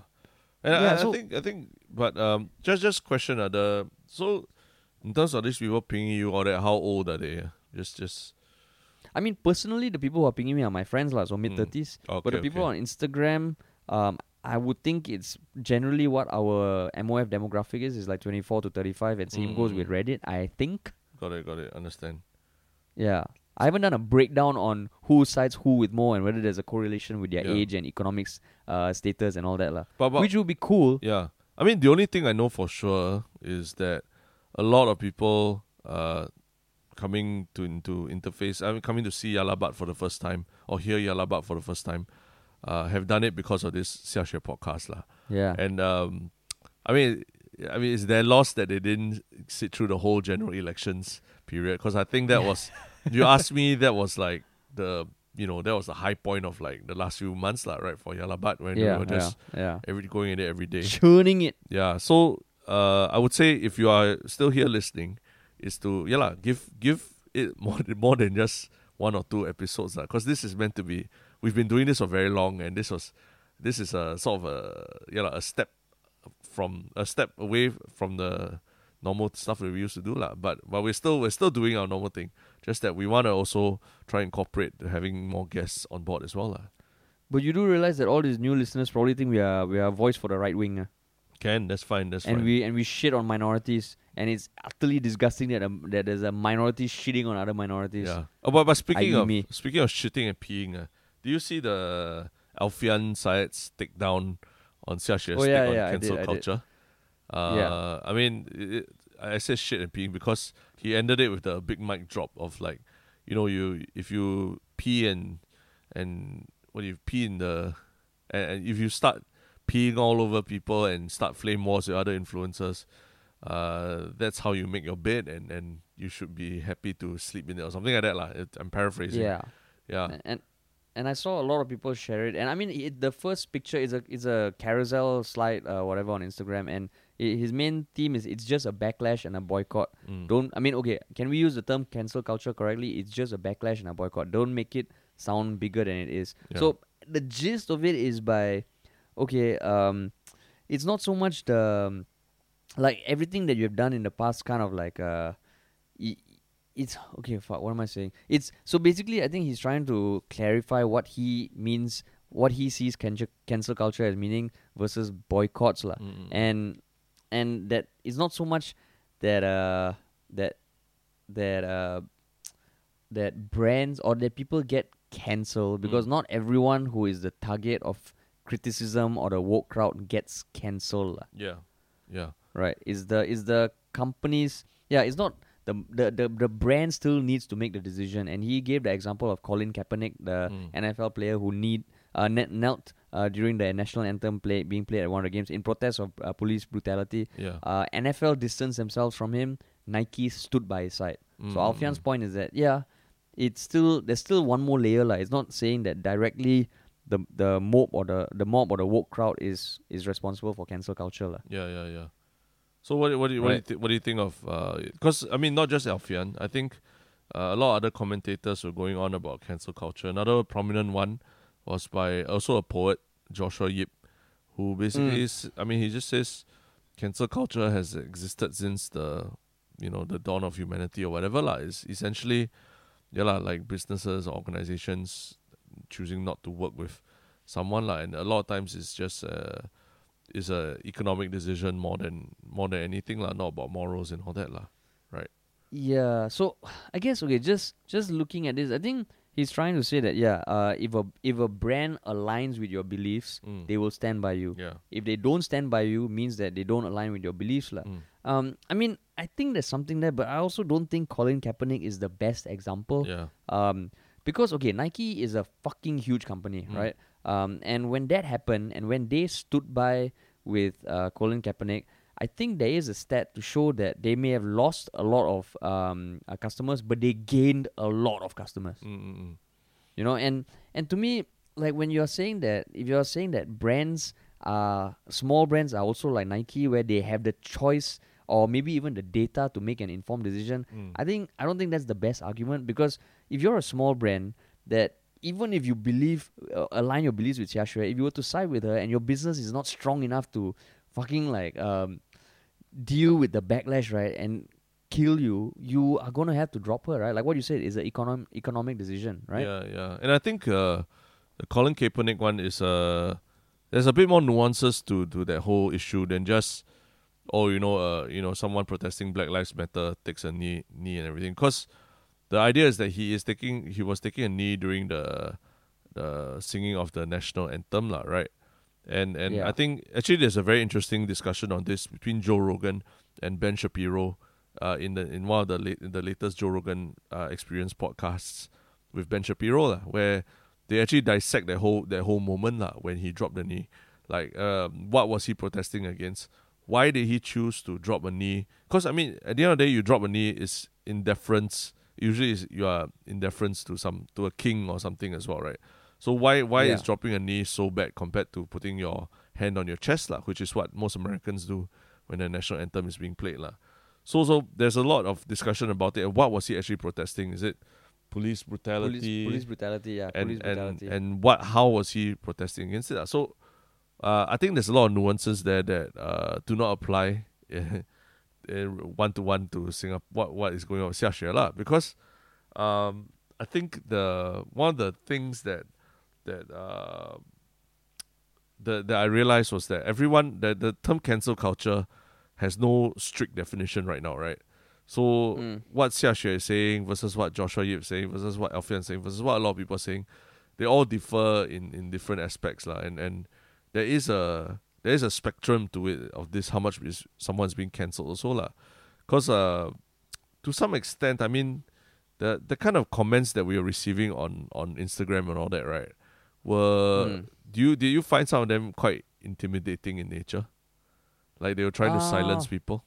And Yeah, I, so- I think I think but um just just question uh, the so in terms of these people pinging you all that, how old are they? Just just I mean personally the people who are pinging me are my friends lah, so mid thirties. Hmm. okay, But the people okay. on Instagram, um, I would think it's generally what our MOF demographic is, is like 24 to 35, and same goes Mm. with Reddit, I think. got it, got it, understand. Yeah. I haven't done a breakdown on who sides who with more and whether there's a correlation with their Yeah. age and economics uh, status and all that. lah. But, but Which would be cool. Yeah. I mean, the only thing I know for sure is that a lot of people uh, coming to into interface, I mean, coming to see Yah Lah But for the first time or hear Yah Lah But for the first time, uh, have done it because of this Xiaxue podcast. lah. Yeah. And um, I mean, I mean, it's their loss that they didn't sit through the whole general elections period. Because I think that was, you asked me, that was like the you know that was the high point of like the last few months, lah, right? For Yah Lah But when yeah, we were just yeah, every going in it every day. yeah. Churning it. Yeah. So uh, I would say if you are still here listening, is to yeah lah, give give it more more than just one or two episodes because this is meant to be. We've been doing this for very long, and this was this is a sort of a yeah lah, a step from a step away from the normal stuff that we used to do lah. But but we're still we're still doing our normal thing. Just that we want to also try and incorporate having more guests on board as well lah. But you do realize that all these new listeners probably think we are we are voice for the right wing. ah. Can that's fine. That's and fine. we and we shit on minorities, and it's utterly disgusting that um, that there's a minority shitting on other minorities. Yeah. Oh, but, but speaking of me. speaking of shitting and peeing, uh, do you see the Alfian Sa'at's takedown on Xiaxue's Oh, yeah, take on yeah, I cancel did, I culture? Uh, Yeah. I mean, it, I said shit and peeing because he ended it with the big mic drop of like, you know, you if you pee and and what you pee in the and, and if you start peeing all over people and start flame wars with other influencers, uh, that's how you make your bed and, and you should be happy to sleep in it or something like that. It, I'm paraphrasing. yeah. Yeah. and and I saw a lot of people share it. And I mean, it, the first picture is a is a carousel slide, uh, whatever on Instagram, and i his main theme is it's just a backlash and a boycott. Mm. Don't I mean, okay, can we use the term cancel culture correctly? It's just a backlash and a boycott. Don't make it sound bigger than it is. Yeah. So the gist of it is by, okay, um, it's not so much the um, like everything that you have done in the past, kind of like uh, it's okay. Fuck, what am I saying? It's so basically, I think he's trying to clarify what he means, what he sees cancel cancel culture as meaning versus boycotts, lah Mm. and and that it's not so much that uh that that uh that brands or that people get cancelled because Mm. not everyone who is the target of criticism or the woke crowd gets cancelled Yeah. Yeah. right is the is the companies yeah it's not the, the the the brand still needs to make the decision and he gave the example of Colin Kaepernick the Mm. NFL player who need uh, knelt uh, during the national anthem play being played at one of the games in protest of uh, police brutality Yeah. uh, NFL distanced themselves from him. Nike stood by his side. So Mm, Alfian's mm. point is that yeah, it's still there's still one more layer. Like it's not saying that directly the the mob or the the mob or the woke crowd is is responsible for cancel culture. lah. Yeah, yeah, yeah. So what what do you, what, do you Right. thi- what do you think of? Because I mean, not just Alfian. I think uh, a lot of other commentators were going on about cancel culture. Another prominent one was by also a poet, Joshua Ip, who basically Mm. is. I mean, he just says cancel culture has existed since the you know the dawn of humanity or whatever lah. It's essentially yeah lah, like businesses or organizations choosing not to work with someone lah, and a lot of times it's just. Uh, it's a economic decision more than more than anything lah, not about morals and all that lah. right? Yeah. So I guess okay, just just looking at this, I think he's trying to say that yeah, uh, if a if a brand aligns with your beliefs, Mm. they will stand by you. Yeah. If they don't stand by you, means that they don't align with your beliefs, lah. Mm. Um, I mean, I think there's something there, but I also don't think Colin Kaepernick is the best example. Yeah. Um, because okay, Nike is a fucking huge company, Mm. right? Um, and when that happened, and when they stood by with uh, Colin Kaepernick, I think there is a stat to show that they may have lost a lot of um, uh, customers, but they gained a lot of customers. Mm-mm. You know, and and to me, like when you're saying that, if you're saying that brands are small brands are also like Nike, where they have the choice or maybe even the data to make an informed decision, Mm. I think I don't think that's the best argument because if you're a small brand that even if you believe uh, align your beliefs with Xia if you were to side with her and your business is not strong enough to fucking like um deal with the backlash, right, and kill you, you are gonna have to drop her, right? Like what you said is an economic economic decision, right? Yeah, yeah. And I think uh, the Colin Kaepernick one is uh, there's a bit more nuances to, to that whole issue than just oh you know uh you know someone protesting Black Lives Matter takes a knee knee and everything because the idea is that he is taking he was taking a knee during the the singing of the national anthem lah right and and Yeah. I think actually there's a very interesting discussion on this between Joe Rogan and Ben Shapiro uh, in the in one of the late, the latest Joe Rogan uh, Experience podcasts with Ben Shapiro lah, where they actually dissect that whole that whole moment lah when he dropped the knee. Like, um, what was he protesting against? Why did he choose to drop a knee? Because I mean, at the end of the day, you drop a knee is in deference. Usually, is you are in deference to some to a king or something as well, right? So why why Yeah. is dropping a knee so bad compared to putting your hand on your chest lah, which is what most Americans do when the national anthem is being played lah. So so there's a lot of discussion about it. And what was he actually protesting? Is it police brutality? Police, police brutality, yeah, and, police and brutality. and what how was he protesting against it? lah? So uh, I think there's a lot of nuances there that uh, do not apply one to one to Singapore. What what is going on with Xia lah? Because um, I think the one of the things that that uh, that, that I realized was that everyone that the term cancel culture has no strict definition right now, right? So Mm. what Xia Xue is saying versus what Joshua Ip is saying versus what Alfian is saying versus what a lot of people are saying, they all differ in, in different aspects, lah. And and there is a there is a spectrum to it of this how much is someone's being cancelled also, lah. Because uh, to some extent, I mean, the the kind of comments that we were receiving on on Instagram and all that, right? Were Mm. do you did you find some of them quite intimidating in nature? Like they were trying to silence Ah. people.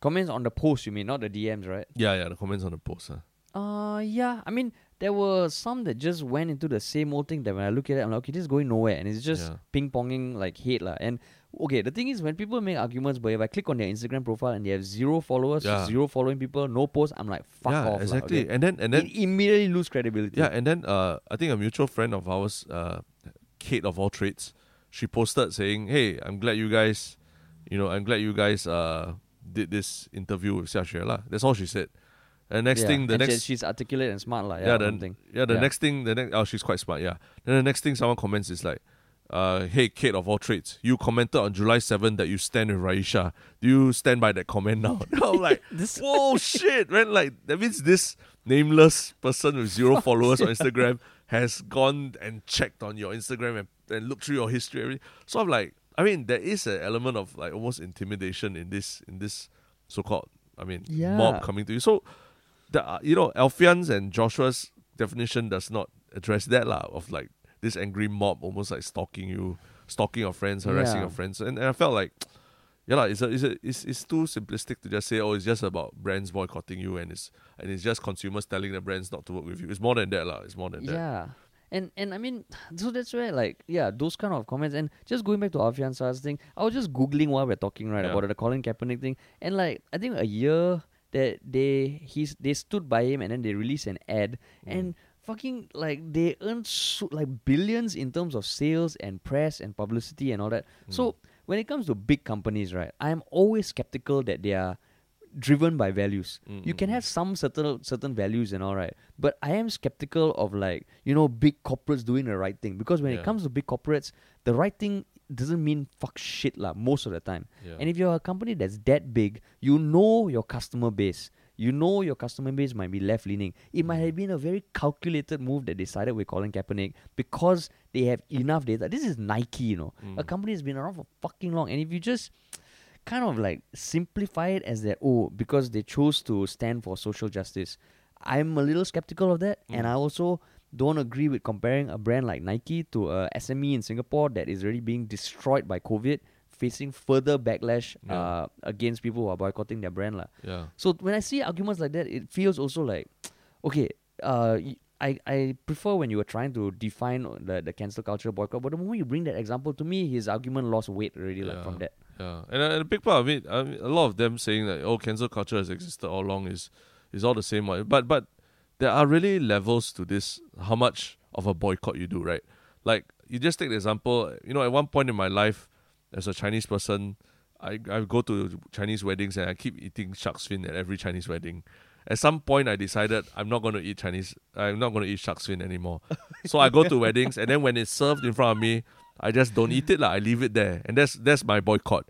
Comments on the post, you mean, not the DMs, right? Yeah, yeah, the comments on the post. Huh? Uh, yeah. I mean, there were some that just went into the same old thing that when I look at it, I'm like, okay, this is going nowhere. And it's just Yeah. ping ponging like hate. lah. And okay, the thing is, when people make arguments, but if I click on their Instagram profile and they have zero followers, Yeah. zero following people, no post, I'm like, fuck yeah, off. exactly. okay? And then and then it immediately lose credibility. Yeah, and then uh, I think a mutual friend of ours, uh, Kate of all trades, she posted saying, "Hey, I'm glad you guys, you know, I'm glad you guys uh did this interview with Xia Xue lah." That's all she said. And next Yeah, thing, the and next, she's articulate and smart, lah. Yeah, yeah, the, yeah, the Yeah. next thing, the next, oh, she's quite smart. Yeah. Then the next thing someone comments is like, uh, "Hey, Kate of all trades, you commented on July 7 that you stand with Raeesah. Do you stand by that comment now?" I'm like, This whoa shit man like that means this nameless person with zero followers on instagram has gone and checked on your instagram and, and looked through your history everything. so i'm like i mean there is an element of like almost intimidation in this in this so-called i mean mob coming to you so the uh, you know alfian's and joshua's definition does not address that lah of like this angry mob almost like stalking you stalking your friends harassing Yeah. your friends and, and i felt like yeah, la, it's, a, it's, a, it's it's too simplistic to just say, oh, it's just about brands boycotting you and it's and it's just consumers telling the brands not to work with you. It's more than that, la. It's more than that. Yeah. And and I mean, so that's where like yeah, those kind of comments and just going back to Alfian Sa'at's thing, I was just googling while we're talking right Yeah. about the Colin Kaepernick thing, and like I think a year that they he's they stood by him and then they released an ad Mm. and fucking like they earned so, like billions in terms of sales and press and publicity and all that. Mm. So when it comes to big companies, right, I'm always skeptical that they are driven by values. Mm, You can have some certain certain values and all right, but I am skeptical of like you know big corporates doing the right thing because when Yeah. it comes to big corporates, the right thing doesn't mean fuck shit lah most of the time. Yeah. And if you're a company that's that big, you know your customer base. You know your customer base might be left leaning. It might have been a very calculated move that decided we're calling Kaepernick because they have enough data. This is Nike, you know. A Mm. company has been around for fucking long. And if you just kind of like simplify it as that, oh, because they chose to stand for social justice, I'm a little skeptical of that. And Mm. I also don't agree with comparing a brand like Nike to a SME in Singapore that is already being destroyed by COVID, facing further backlash Yeah. uh, against people who are boycotting their brand. lah. yeah. So when I see arguments like that, it feels also like, okay, uh, I, I prefer when you were trying to define the, the cancel culture boycott, but the moment you bring that example to me, his argument lost weight already like from that. Yeah, and, uh, and a big part of it, I mean, a lot of them saying that oh, cancel culture has existed all along is is all the same. But but there are really levels to this. How much of a boycott you do, right? Like you just take the example. You know, at one point in my life, as a Chinese person, I I go to Chinese weddings and I keep eating shark's fin at every Chinese wedding. At some point, I decided I'm not going to eat Chinese. I'm not going to eat shark's fin anymore. so I go to weddings, and then when it's served in front of me, I just don't eat it. Like, I leave it there. And that's that's my boycott.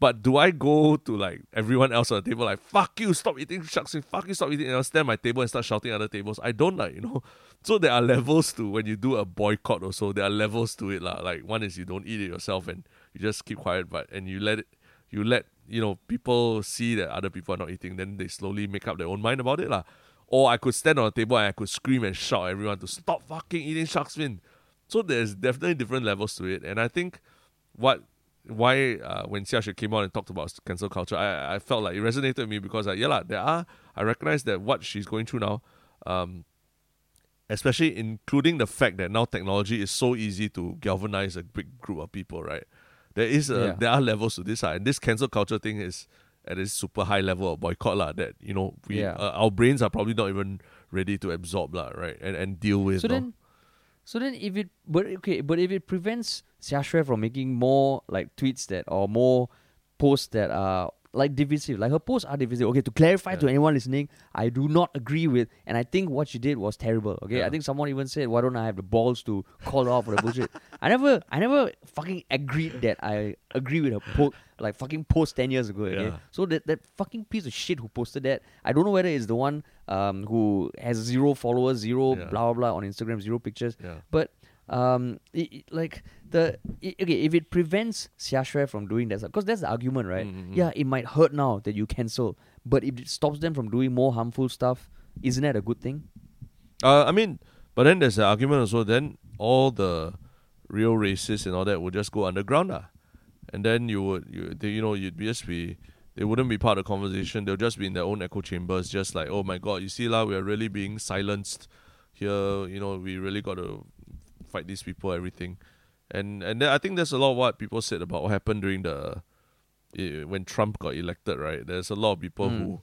But do I go to like everyone else on the table like fuck you, stop eating sharks fuck you, stop eating and I'll stand my table and start shouting at other tables? I don't like, you know. So there are levels to when you do a boycott or so, there are levels to it. lah. Like one is you don't eat it yourself and you just keep quiet, but and you let it you let, you know, people see that other people are not eating, then they slowly make up their own mind about it. lah. Or I could stand on a table and I could scream and shout at everyone to stop fucking eating shark's fin. So there's definitely different levels to it. And I think what why uh, when Xiaxue came out and talked about cancel culture, I, I felt like it resonated with me because like, yeah, lah, there are I recognize that what she's going through now, um, especially including the fact that now technology is so easy to galvanize a big group of people, right? There is a, Yeah. there are levels to this, uh, and this cancel culture thing is at a super high level of boycott, lah. That you know we Yeah. uh, our brains are probably not even ready to absorb, lah, right? And and deal with. So then, so then if it but okay, but if it prevents Xiaxue from making more like tweets that or more posts that are like divisive, like her posts are divisive. Okay, to clarify to anyone listening, I do not agree with, and I think what she did was terrible. Okay, I think someone even said, "Why don't I have the balls to call her out for the bullshit?" I never, I never fucking agreed that I agree with her post, like fucking post ten years ago. Okay, Yeah. so that that fucking piece of shit who posted that, I don't know whether it's the one um who has zero followers, zero Yeah. blah blah blah on Instagram, zero pictures. yeah. But um, it, it- like the i okay, if it prevents Xia from doing that, because that's the argument, right? Mm, mm, mm. Yeah, it might hurt now that you cancel, but if it stops them from doing more harmful stuff, isn't that a good thing? Uh, I mean, but then there's an argument also. Then all the real racists and all that would just go underground, lah. and then you would you they, you know you'd just be they wouldn't be part of the conversation. They'll just be in their own echo chambers, just like oh my god, you see lah, we are really being silenced here. You know, we really got to fight these people, everything, and and I think there's a lot of what people said about what happened during the when Trump got elected. Right, there's a lot of people Mm. who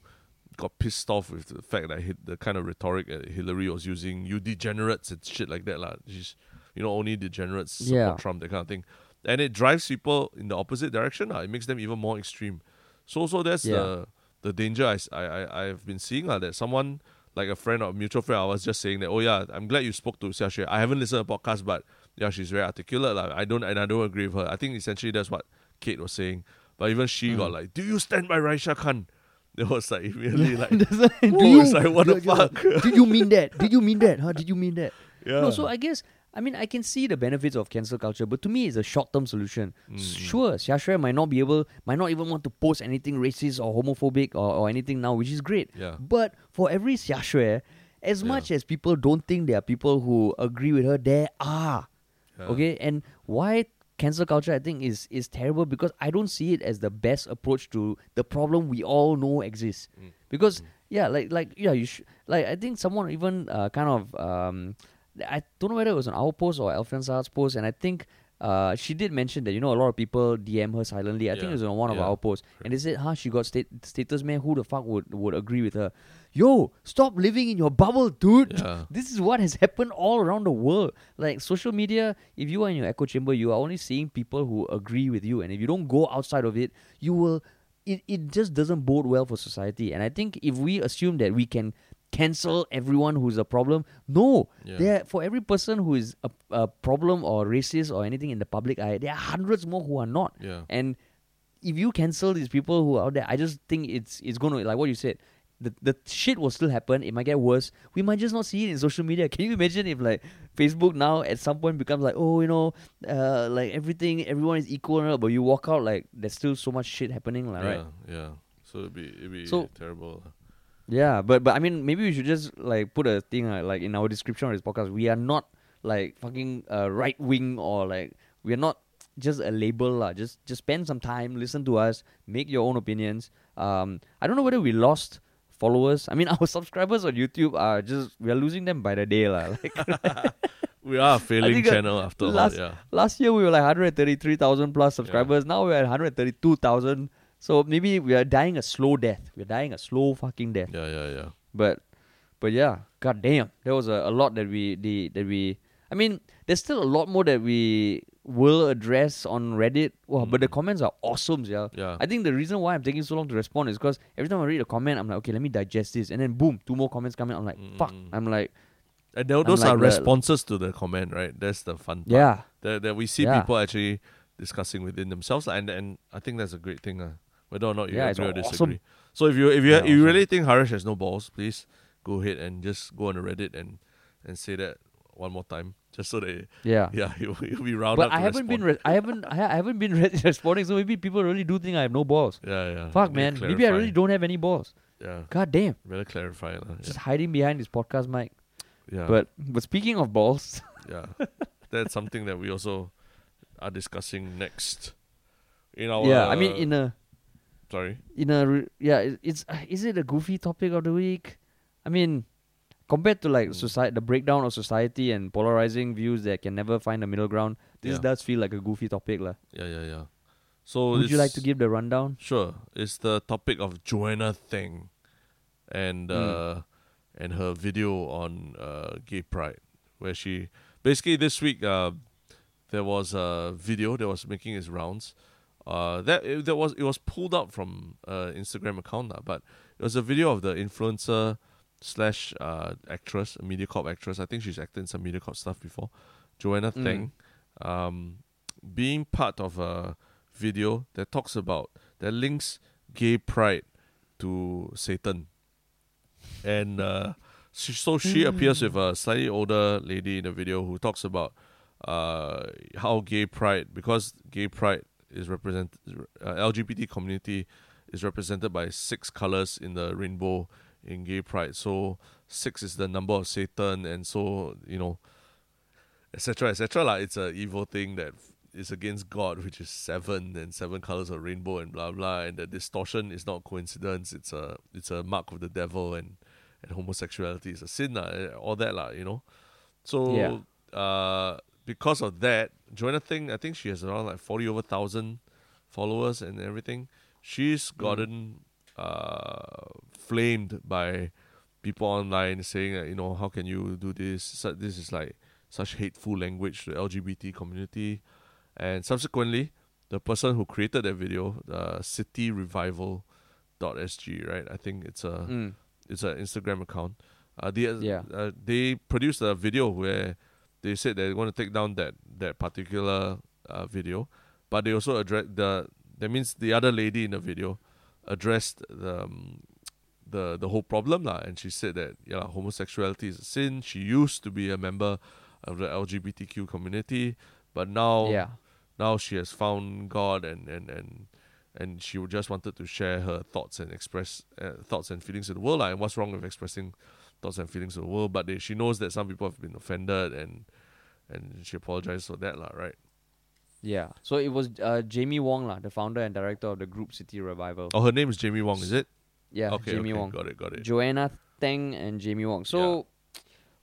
got pissed off with the fact that hit the kind of rhetoric that Hillary was using, you degenerates and shit like that, lah. She's, you know, only degenerates support Yeah. Trump, that kind of thing, and it drives people in the opposite direction. lah. It makes them even more extreme. So, so that's Yeah. the the danger I, I, I've been seeing lah. That someone like a friend or mutual friend, I was just saying that, oh yeah, I'm glad you spoke to Xia Xue. I haven't listened to the podcast, but yeah, she's very articulate. Like, I don't and I don't agree with her. I think essentially that's what Kate was saying. But even she got Mm. like, Do you stand by Raeesah Khan? It was like really like do you? like, what the fuck? Did you mean that? Did you mean that? Huh? Did you mean that? yeah. No, so I guess I mean I can see the benefits of cancel culture, but to me it's a short term solution. Mm, Sure, Xiaxue might not be able might not even want to post anything racist or homophobic or, or anything now, which is great. yeah. But for every Xiaxue, as Yeah. much as people don't think there are people who agree with her, there are. yeah. Okay, and why cancel culture I think is is terrible because I don't see it as the best approach to the problem we all know exists. Mm. Because yeah, like like yeah, you sh- like I think someone even uh, kind of um, I don't know whether it was on our post or Alfian Sa'at's post, and I think. Uh, she did mention that you know a lot of people DM her silently. I think it was on one of our posts, and they said, "Huh, she got state- status man. Who the fuck would would agree with her? Yo, stop living in your bubble, dude. Yeah. This is what has happened all around the world. Like social media, if you are in your echo chamber, you are only seeing people who agree with you. And if you don't go outside of it, you will it, it just doesn't bode well for society. And I think if we assume that we can cancel everyone who's a problem. No, Yeah. there for every person who is a, a problem or racist or anything in the public eye, there are hundreds more who are not. Yeah. And if you cancel these people who are out there, I just think it's it's going to like what you said. The the shit will still happen. It might get worse. We might just not see it in social media. Can you imagine if like Facebook now at some point becomes like oh you know uh like everything everyone is equal, but you walk out like there's still so much shit happening, like, yeah, right? yeah. So it'd be it'd be So- terrible. Yeah, but but I mean maybe we should just like put a thing uh, like in our description of this podcast. We are not like fucking uh, right wing or like we are not just a label lah. Just just spend some time, listen to us, make your own opinions. Um, I don't know whether we lost followers. I mean our subscribers on YouTube are just we are losing them by the day lah. Like We are a failing uh, channel after all. last- Yeah. last year we were like 133,000 plus subscribers. Now we're at 132,000. So maybe we are dying a slow death. We're dying a slow fucking death. Yeah, yeah, yeah. But but yeah, god damn, there was a, a lot that we the that we I mean, there's still a lot more that we will address on Reddit. Wow, but the Mm. comments are awesome, yeah. Yeah. I think the reason why I'm taking so long to respond is because every time I read a comment, I'm like, okay, let me digest this, and then boom, two more comments come in. I'm like, fuck. Mm. I'm like, And tho- those like are the- responses to the comment, right? That's the fun part. yeah, That, that we see Yeah. people actually discussing within themselves, and and I think that's a great thing, uh, whether or not you Yeah, agree or awesome. disagree. So if you if you Yeah, if you awesome. really think Harish has no balls, please go ahead and just go on the Reddit and and say that one more time, just so that yeah. yeah he'll, he'll be round But up. I haven't been, respond. re- I haven't, I ha- I haven't been re- responding. So maybe people really do think I have no balls. yeah, yeah. Fuck, Better man. Maybe I really don't have any balls. Yeah, God damn. better clarify. lah. Just hiding behind this podcast mic. Yeah, yeah. But but speaking of balls, yeah, that's something that we also are discussing next. In our yeah. I mean, in a sorry. in a re- yeah, it's uh, is it a goofy topic of the week? I mean, compared to like Mm. society, the breakdown of society and polarizing views that can never find a middle ground. This Yeah. does feel like a goofy topic, lah. Yeah, yeah, yeah. So Would you like to give the rundown? Sure. It's the topic of Joanna Theng and Mm. uh and her video on uh gay pride where she basically this week uh there was a video that was making its rounds. Uh that it, that was it was pulled out from uh Instagram account lah, but it was a video of the influencer slash uh actress, a MediaCorp actress. I think she's acted in some MediaCorp stuff before. Joanna Mm. Theng. Um being part of a video that talks about that links gay pride to Satan. And uh, she, so she appears with a slightly older lady in the video who talks about uh, how gay pride, because gay pride is represent uh, LGBT community is represented by six colors in the rainbow in gay pride. So six is the number of Satan, and so you know, etc. etc. Like it's a evil thing that is against God, which is seven and seven colors of rainbow and blah blah. And the distortion is not coincidence. It's a it's a mark of the devil, and and homosexuality is a sin, eh, all that lah. You know, so Yeah. uh, because of that, Joanna Theng, I think she has around like forty over thousand followers and everything. She's gotten uh, flamed by people online saying that you know how can you do this? Su- This is like such hateful language to the LGBT community. And subsequently, the person who created that video, uh, City Revival .sg, right? I think it's a Mm. it's an Instagram account. Uh, they Yeah. uh, they produced a video where they said they want to take down that that particular uh, video, but they also address the that means the other lady in the video addressed the um, the the whole problem lah, and she said that yeah, homosexuality is a sin. She used to be a member of the LGBTQ community, but now Yeah. now she has found God and and and and she just wanted to share her thoughts and express uh, thoughts and feelings to the world. Like, and what's wrong with expressing thoughts and feelings to the world? But they, she knows that some people have been offended, and and she apologized for that, lah. Right? Yeah. So it was uh, Jamie Wong, lah, the founder and director of the group City Revival. Oh, her name is Jamie Wong, is it? yeah, okay, Jamie okay, Wong. got it, got it. Joanna Theng and Jamie Wong. So,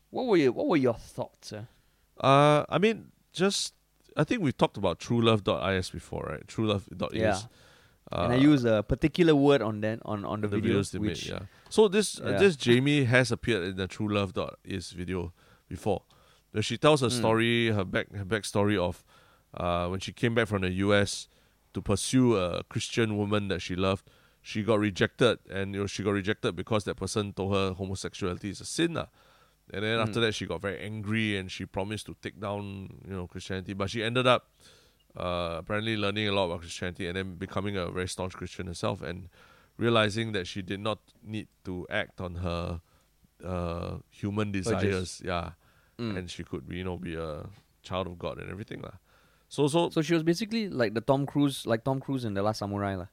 what were your what were your thoughts? Uh? Uh, I mean, just I think we've talked about truelove.is before, right? Truelove.is. Yeah. Uh, and I use a particular word on that on on the, the video, videos which made, yeah. So this uh, this Jamie has appeared in the True Love is video before. Where she tells her Mm. story, her back her backstory of uh, when she came back from the US to pursue a Christian woman that she loved. she got rejected, and you know she got rejected because that person told her homosexuality is a sin, lah. And then after Mm. that, she got very angry and she promised to take down, you know, Christianity. But she ended up uh, apparently learning a lot about Christianity and then becoming a very staunch Christian herself and realizing that she did not need to act on her uh, human desires. Yeah, Mm. and she could, be, you know, be a child of God and everything, lah. So, so, So she was basically like the Tom Cruise, like Tom Cruise in the Last Samurai, lah.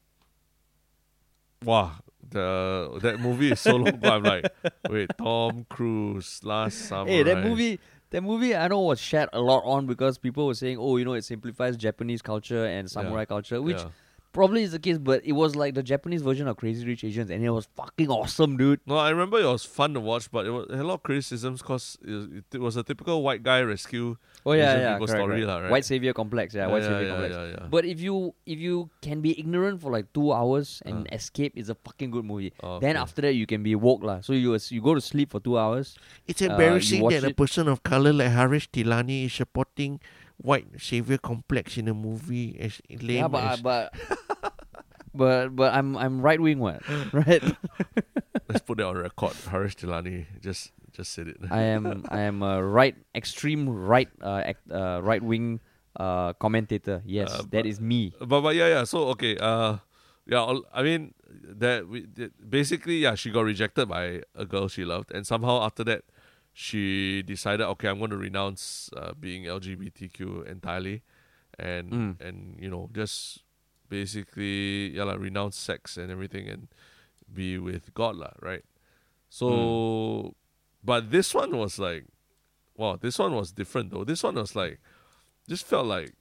wow, the that movie is so long. but I'm like, wait, Tom Cruise, Last Samurai. Hey, that movie, that movie, I know was shat a lot on because people were saying, oh, you know, it simplifies Japanese culture and samurai culture, which Yeah. probably is the case. But it was like the Japanese version of Crazy Rich Asians, and it was fucking awesome, dude. No, I remember it was fun to watch, but it was it had a lot of criticisms because it, it was a typical white guy rescue. Oh yeah, Asian yeah, people's correct, story correct. lah, right? White savior complex, yeah, white yeah, savior yeah, complex. yeah, yeah. But if you if you can be ignorant for like two hours and Uh. escape, it's a fucking good movie. Oh, Then okay. after that, you can be woke lah. So you you go to sleep for two hours. It's Uh, embarrassing watch that a person of color like Harish Tilani is supporting white savior complex in a movie as lame yeah, but as but but but I'm I'm right wing what right. Let's put that on record. Harish Tilani just just said it. I am I am a right extreme right uh, act, uh right wing uh commentator. Yes, Uh, that is me. but but yeah yeah. So okay. Uh, yeah. all- I mean that we basically yeah she got rejected by a girl she loved, and somehow after that she decided okay I'm going to renounce uh, being LGBTQ entirely, and Mm. and you know just basically yeah like renounce sex and everything and be with God lah right. So, but this one was like, wow, this one was different though. This one was like, just felt like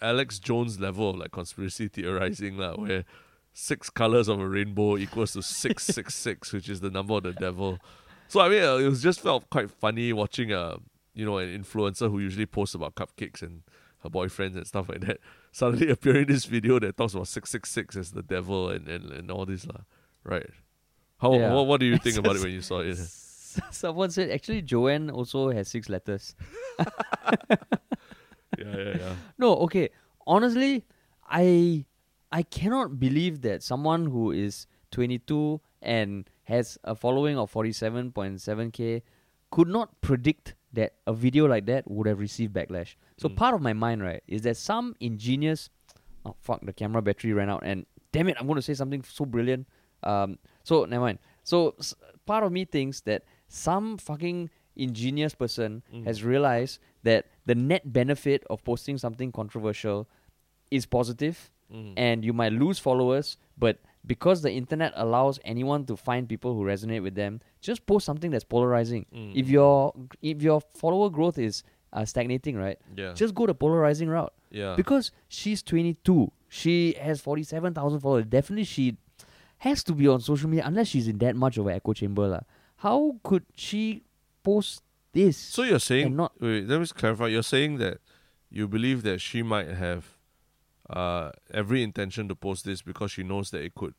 Alex Jones level of like conspiracy theorizing lah, where six colors of a rainbow equals to six six six, which is the number of the devil. So I mean, uh, it was just felt quite funny watching a you know an influencer who usually posts about cupcakes and her boyfriends and stuff like that suddenly appear in this video that talks about six six six as the devil and and, and all this lah, right? How Yeah. what, what do you think about it when you saw it? Someone said actually Joanne also has six letters. Yeah, yeah, yeah. No, okay. Honestly, I I cannot believe that someone who is 22 and has a following of 47.7k could not predict that a video like that would have received backlash. So Mm. part of my mind, right, is that some ingenious oh fuck the camera battery ran out and damn it, I'm going to say something so brilliant. Um so never mind. So s- part of me thinks that some fucking ingenious person Mm. has realized that the net benefit of posting something controversial is positive Mm. and you might lose followers but because the internet allows anyone to find people who resonate with them just post something that's polarizing Mm. if your if your follower growth is uh, stagnating right yeah, just go the polarizing route yeah, because she's 22 she has 47,000 followers definitely she has to be on social media unless she's in that much of an echo chamber lah. How could she post this So you're saying not wait, let me clarify. You're saying that you believe that she might have uh, every intention to post this because she knows that it could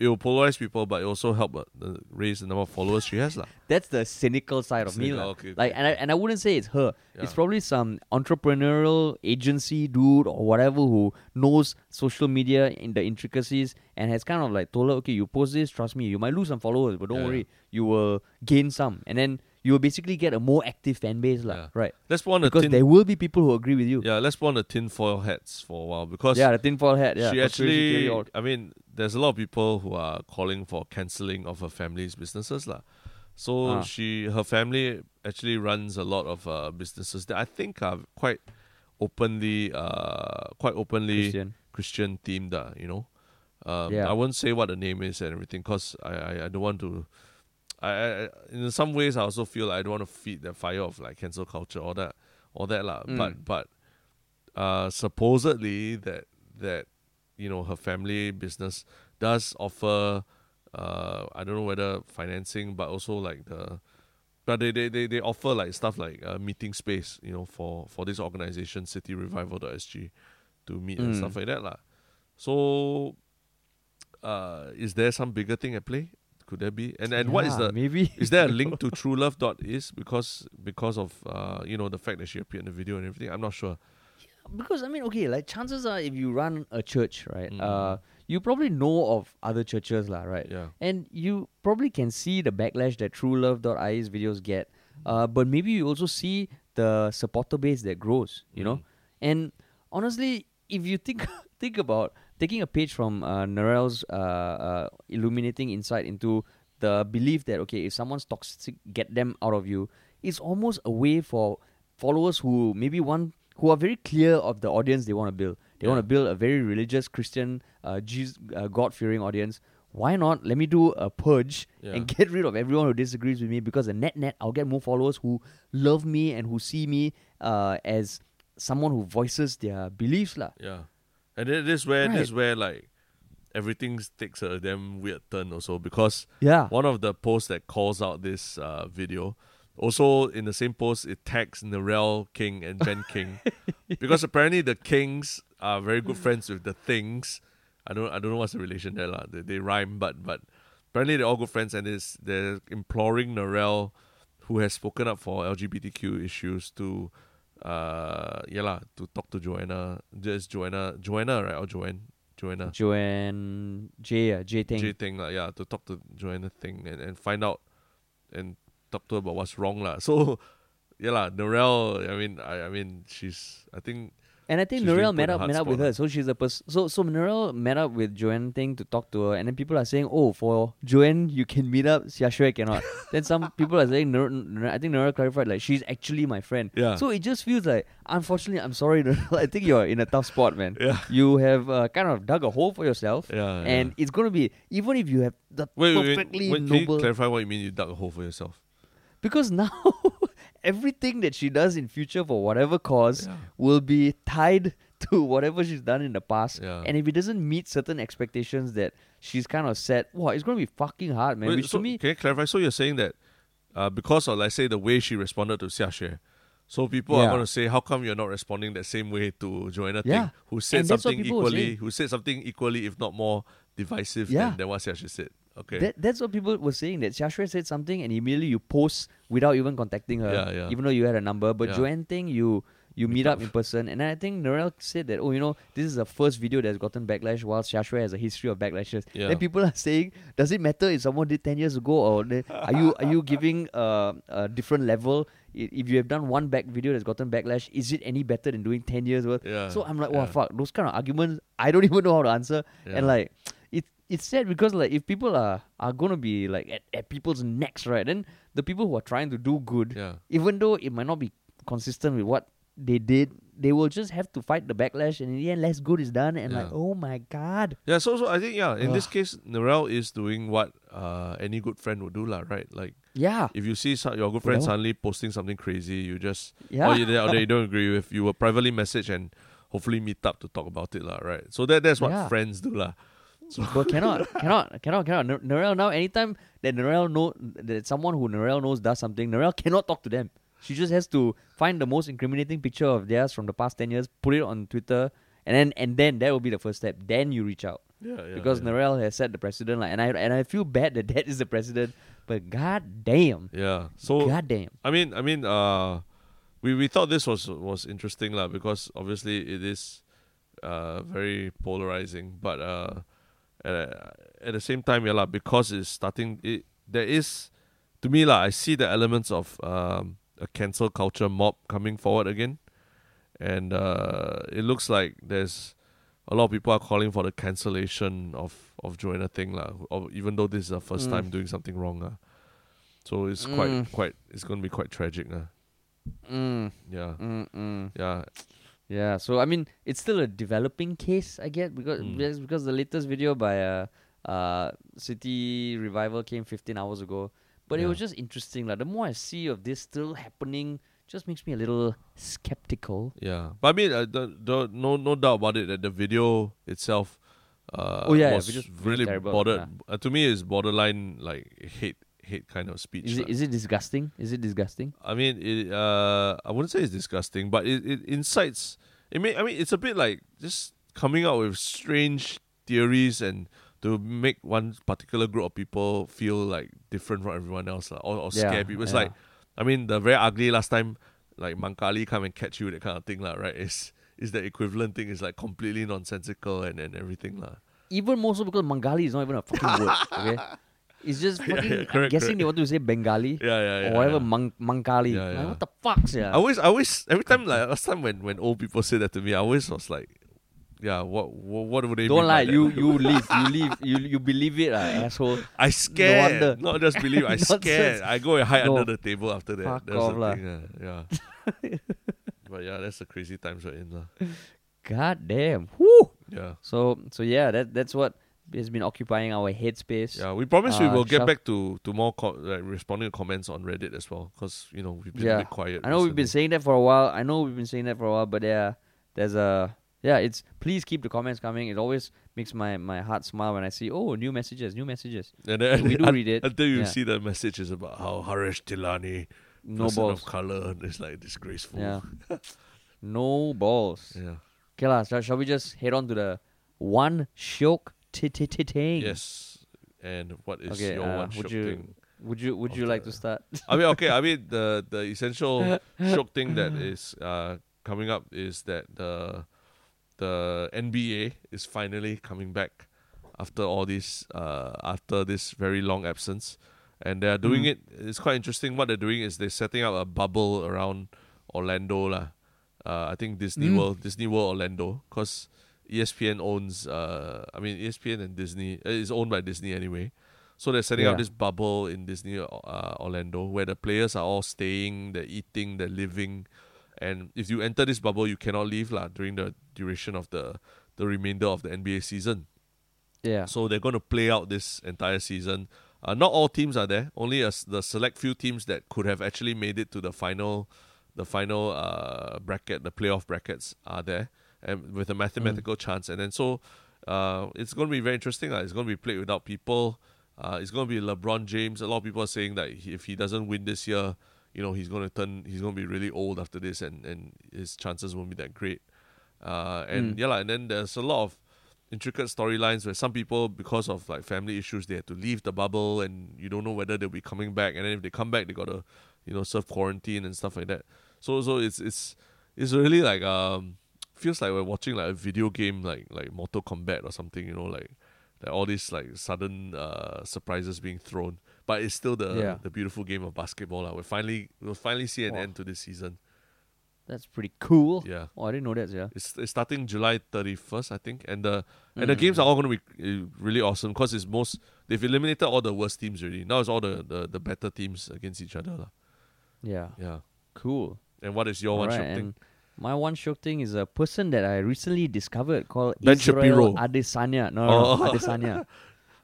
it will polarize people, but it also help uh, the- raise the number of followers she has, lah. that's the cynical side of me Cynical, lah. okay, okay. like and I, and I wouldn't say it's her it's probably some entrepreneurial agency dude or whatever who knows social media in the intricacies and has kind of like told her okay you post this trust me you might lose some followers but don't Yeah, worry you will gain some and then you will basically get a more active fan base lah. Yeah. right Let's put on the because tin. there will be people who agree with you yeah, let's put on the tinfoil hats for a while because yeah the tinfoil hat yeah she actually. all- I mean, there's a lot of people who are calling for cancelling of her family's businesses, lah. So Ah. she, her family actually runs a lot of uh, businesses that I think are quite openly, uh, quite openly Christian. Christian themed, uh, you know. Um, Yeah. I won't say what the name is and everything because I, I, I don't want to. I, I in some ways I also feel like I don't want to feed the fire of like cancel culture all that all that lah. Mm. But but uh, supposedly that that you know her family business does offer uh, I don't know whether financing but also like the but they they, they, they offer like stuff like uh, meeting space you know for for this organization City cityrevival.sg to meet and Mm. stuff like that lah. So uh, is there some bigger thing at play? Could there be? And and what is Yeah, the maybe is there a link to truelove.is because because of uh you know the fact that she appeared in the video and everything? I'm not sure. because I mean, okay, like chances are, if you run a church, right, Mm. uh, you probably know of other churches, lah, right? Yeah. And you probably can see the backlash that TrueLove.i's videos get. Uh, but maybe you also see the supporter base that grows, you know? Mm. And honestly, if you think think about taking a page from uh, Narelle's uh, uh, illuminating insight into the belief that okay, if someone's toxic, get them out of you, it's almost a way for followers who maybe want who are very clear of the audience they want to build. They want to build a very religious Christian, uh, Jesus, uh, God-fearing audience. Why not? Let me do a purge Yeah. and get rid of everyone who disagrees with me because the net net I'll get more followers who love me and who see me uh, as someone who voices their beliefs lah. Yeah, and then this where Right. this where like everything takes a damn weird turn also because Yeah. one of the posts that calls out this uh, video also in the same post it tags Narelle Kheng and Ben Kheng because apparently the Khengs are very good friends with the Thengs. I don't I don't know what's the relation there lah. They, they rhyme, but but apparently they're all good friends and is they're imploring Narelle, who has spoken up for LGBTQ issues, to uh yeah lah, to talk to Joanna. Just Joanna Joanna right or Joanne Joanna Joanne J uh, J thing. J thing lah, yeah, to talk to Joanna Theng and, and find out and talk to her about what's wrong lah. So yeah lah, Narelle, I mean I I mean she's I think And I think Narelle met up met up with her. So she's a person. So so Narelle met up with Joanne Theng to talk to her, and then people are saying, "Oh, for Joanne you can meet up, Xia cannot." then some people are saying, Nar- "I think Narelle clarified like she's actually my friend." Yeah. So it just feels like, unfortunately, I'm sorry, Narelle. I think you're in a tough spot, man. Yeah. You have uh, kind of dug a hole for yourself, Yeah, and yeah. it's gonna be even if you have the Wait, wait, wait, perfectly wait, can you clarify what you mean you dug a hole for yourself? because now everything that she does in future for whatever cause Yeah. will be tied to whatever she's done in the past. Yeah. And if it doesn't meet certain expectations that she's kind of set, wow, it's gonna be fucking hard, man. Wait, Which so to me, can you clarify? So you're saying that uh, because of let's say the way she responded to Xia so people are going to say, how come you're not responding the same way to Joanna Yeah. Theng, who said And that's what something equally, who said something equally, if not more divisive Yeah. than, than what Xia said? Okay. that, that's what people were saying. That Xiaxue said something and immediately you post without even contacting her, Yeah, yeah. even though you had a number. But Yeah. Joanne Theng, you you meet, up in person. And I think Narelle said that, oh, you know, this is the first video that's gotten backlash while Xiaxue has a history of backlashes. Yeah. Then people are saying, does it matter if someone did 10 years ago or are you are you giving uh, a different level? If you have done one back video that's gotten backlash, is it any better than doing 10 years worth? Yeah, So I'm like, yeah. wow, fuck, those kind of arguments, I don't even know how to answer. Yeah. And like, it's sad because like if people are are gonna be like at, at people's necks, right? Then the people who are trying to do good, yeah. even though it might not be consistent with what they did, they will just have to fight the backlash, and in the end, less good is done. And like, oh my god, Yeah, so so I think yeah, in this case, Narelle is doing what uh, any good friend would do, lah, right? Like yeah, if you see some, your good friend suddenly posting something crazy, you just yeah, or you, or that you don't agree with, you will privately message and hopefully meet up to talk about it, lah, right? So that that's what Yeah. friends do, lah. But cannot, cannot, cannot, cannot. N- Narelle now, anytime that Narelle know that someone who Narelle knows does something, Narelle cannot talk to them. She just has to find the most incriminating picture of theirs from the past ten years, put it on Twitter, and then and then that will be the first step. Then you reach out. Yeah, yeah. because yeah. Narelle has set the precedent, like, and I and I feel bad that that is the precedent. But god damn, Yeah. So god damn, I mean, I mean, uh, we we thought this was was interesting, lah, because obviously it is uh very polarizing, but uh, at, at the same time, yeah, lah, because it's starting. It there is, to me, lah, I see the elements of um a cancel culture mob coming forward again, and uh, it looks like there's a lot of people are calling for the cancellation of of Joanna Theng, lah, or even though this is the first Mm. time doing something wrong, lah. So it's quite Mm. quite it's going to be quite tragic, lah. mm, Yeah, mm, mm. yeah, yeah. So I mean, it's still a developing case, I get, because Mm. because, the latest video by uh, uh City Revival came 15 hours ago, but it was just interesting. Like the more I see of this still happening, just makes me a little skeptical. yeah. But I mean, uh, the, the, no no doubt about it that the video itself, uh, Oh, yeah, yeah, was video's really bordered. Uh, to me, is borderline like hate hate kind of speech. Is it is it disgusting? Is it disgusting? I mean, it, uh, I wouldn't say it's disgusting, but it, it incites. It may, I mean, it's a bit like just coming out with strange theories and to make one particular group of people feel like different from everyone else, lah, or, or Yeah, scare people. It's yeah. like, I mean, the very ugly last time, like Mankali come and catch you, that kind of thing, lah, right? It's is the equivalent thing. is like completely nonsensical and, and everything lah. Even more so because Bengali is not even a fucking word. Okay, it's just Yeah, fucking. yeah, I'm correct, guessing correct. they want to say Bengali Yeah, yeah, yeah. or whatever yeah. Mang- Mangkali. Yeah, Like, what the fuck, yeah? I always, I always, every time like last time when when old people say that to me, I always was like, yeah, what what, what would they? Don't lie, you you leave, you leave, you you believe it, uh, asshole. I scared. wonder. Not just believe. I scared. I go and hide No. under the table after that. Fuck That's off the thing, uh, yeah. but yeah, that's the crazy times we're in lah. God damn. Whoo. Yeah. So so yeah, that that's what has been occupying our headspace. Yeah, we promise we Uh, will get back to to more co- like responding to comments on Reddit as well, because you know we've been a bit quiet. I know we've been saying that for a while. I know we've been saying that for a while, but yeah, there's a yeah. It's please keep the comments coming. It always makes my my heart smile when I see oh new messages, new messages. and then, we do read it. until you Yeah. see the messages about how Harish Tilani, No balls. of color, is like disgraceful. Yeah. no balls. Yeah. Okay. Shall, shall we just head on to the one shock Yes. And what is Okay, your uh, one would you- thing? Would you Would you like to start? I mean, okay. I mean, the the essential shiok thing that is uh, coming up is that the the NBA is finally coming back after all this uh, after this very long absence, and they are doing Mm. it. It's quite interesting. What they're doing is they're setting up a bubble around Orlando, lah. Uh, I think Disney Mm. World, Disney World Orlando, because ESPN owns. Uh, I mean, ESPN and Disney uh, is owned by Disney anyway. So they're setting up this bubble in Disney uh, Orlando where the players are all staying, they're eating, they're living, and if you enter this bubble, you cannot leave lah during the duration of the the remainder of the NBA season. yeah. So they're going to play out this entire season. Uh, not all teams are there. Only a the select few teams that could have actually made it to the final, the final uh, bracket, the playoff brackets are there, and with a mathematical chance. And then so, uh, it's going to be very interesting. Uh. It's going to be played without people. Uh, it's going to be LeBron James. A lot of people are saying that if he doesn't win this year, you know, he's going to turn. He's going to be really old after this, and and his chances won't be that great. Uh, and Mm. yeah, and then there's a lot of intricate storylines where some people, because of like family issues, they had to leave the bubble, and you don't know whether they'll be coming back. And then if they come back, they gotta, you know, serve quarantine and stuff like that. So so it's it's it's really like um feels like we're watching like a video game like like Mortal Kombat or something. You know, like like all these like sudden uh surprises being thrown. But it's still the Yeah. the beautiful game of basketball. lah. We finally we'll finally see an Wow. end to this season. That's pretty cool. Yeah. Oh, I didn't know that. Yeah. It's, it's starting July 31st, I think, and the and the Mm. games are all going to be uh, really awesome because it's most they've eliminated all the worst teams already. Now it's all the, the, the better teams against each other. Yeah. Yeah. Cool. And what is your one Alright, shiok thing? And My one shiok thing is a person that I recently discovered called Ben Israel Shapiro. Adesanya. No, no, Oh. no Adesanya.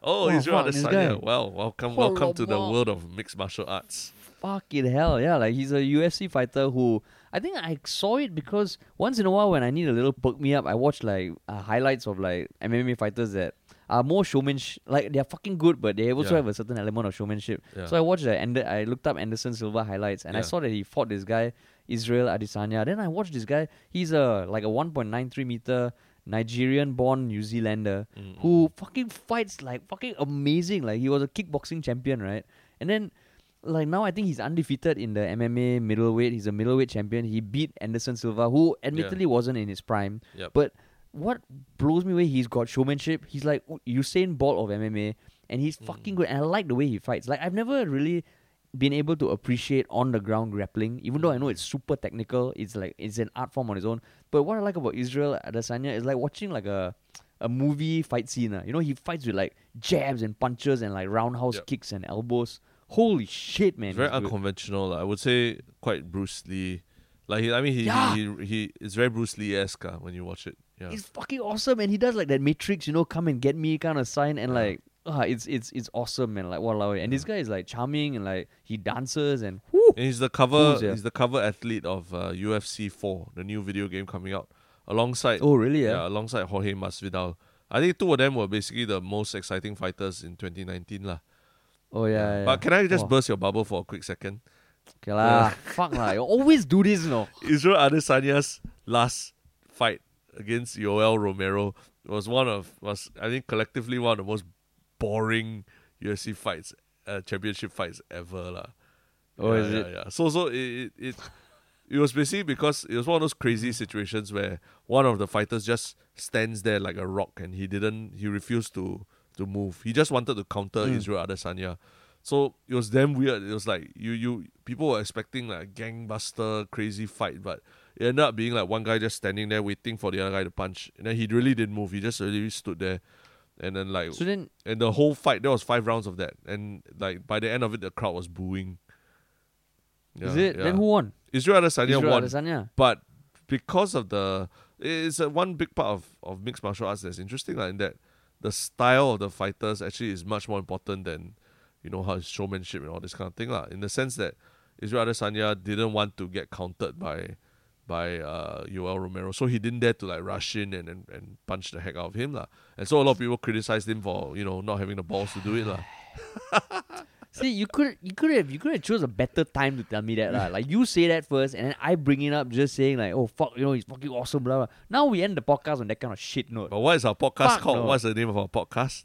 Oh, Oh, Israel fuck, this guy. Adesanya. Well, welcome, Oh, welcome to the wow. world of mixed martial arts. Fucking hell, yeah! Like he's a UFC fighter who I think I saw it because once in a while when I need a little perk me up, I watch like uh, highlights of like MMA fighters that are more showmanship. Like they're fucking good, but they also Yeah. have a certain element of showmanship. Yeah. So I watched the and I looked up Anderson Silva highlights and I Yeah. saw that he fought this guy Israel Adesanya. Then I watched this guy. He's a like a 1.93 meter Nigerian-born New Zealander Mm, who fucking fights like fucking amazing. Like he was a kickboxing champion, right? And then like now I think he's undefeated in the MMA middleweight. He's a middleweight champion. He beat Anderson Silva, who admittedly wasn't in his prime. Yep. But what blows me away, he's got showmanship. He's like Usain Bolt of MMA, and he's fucking good. And I like the way he fights. Like I've never really been able to appreciate on the ground grappling, even though I know it's super technical. It's like it's an art form on its own. But what I like about Israel Adesanya is like watching like a a movie fight scene. ah. You know, he fights with like jabs and punches and like roundhouse Yep. kicks and elbows. Holy shit, man! It's very unconventional. lah. I would say quite Bruce Lee. Like he, I mean, he, Yeah. he, he, he it's very Bruce Lee esque when you watch it. Yeah. He's fucking awesome, and he does like that Matrix, you know, come and get me kind of sign, and Yeah. like, ah, it's it's it's awesome, man. Like, wow, and this guy is like charming, and like he dances, and whoo, And he's the cover. Fools, yeah. He's the cover athlete of uh, UFC 4, the new video game coming out, alongside oh really? Yeah. yeah, alongside Jorge Masvidal. I think two of them were basically the most exciting fighters in 2019 lah. Oh yeah. yeah. But can I just Oh. burst your bubble for a quick second? Okay lah, fuck lah. You always do this, no. Israel Adesanya's last fight against Yoel Romero was one of was I think collectively one of the most boring UFC fights, uh, championship fights ever lah. Oh, yeah, is yeah, it? Yeah. So so it it, it it was basically because it was one of those crazy situations where one of the fighters just stands there like a rock and he didn't he refused to to move. He just wanted to counter Mm. Israel Adesanya. So it was damn weird. It was like you you people were expecting like a gangbuster crazy fight, but it ended up being like one guy just standing there waiting for the other guy to punch. And then he really didn't move. He just really stood there. And then like So then, and the whole fight there was five rounds of that. And like by the end of it the crowd was booing. is it? yeah. Then who won? Israel Adesanya Israel won. Adesanya. But because of the it's a one big part of, of mixed martial arts that's interesting like, in that the style of the fighters actually is much more important than you know how showmanship and all this kind of thing lah. In the sense that Israel Adesanya didn't want to get countered by by uh Yoel Romero, so he didn't dare to like rush in and, and, and punch the heck out of him lah. And so a lot of people criticized him for you know not having the balls to do it. See, you could you could have you could have chose a better time to tell me that lah. Like you say that first, and then I bring it up just saying like, oh fuck, you know he's fucking awesome, blah blah. Now we end the podcast on that kind of shit note. But what is our podcast Fuck called? no. What's the name of our podcast?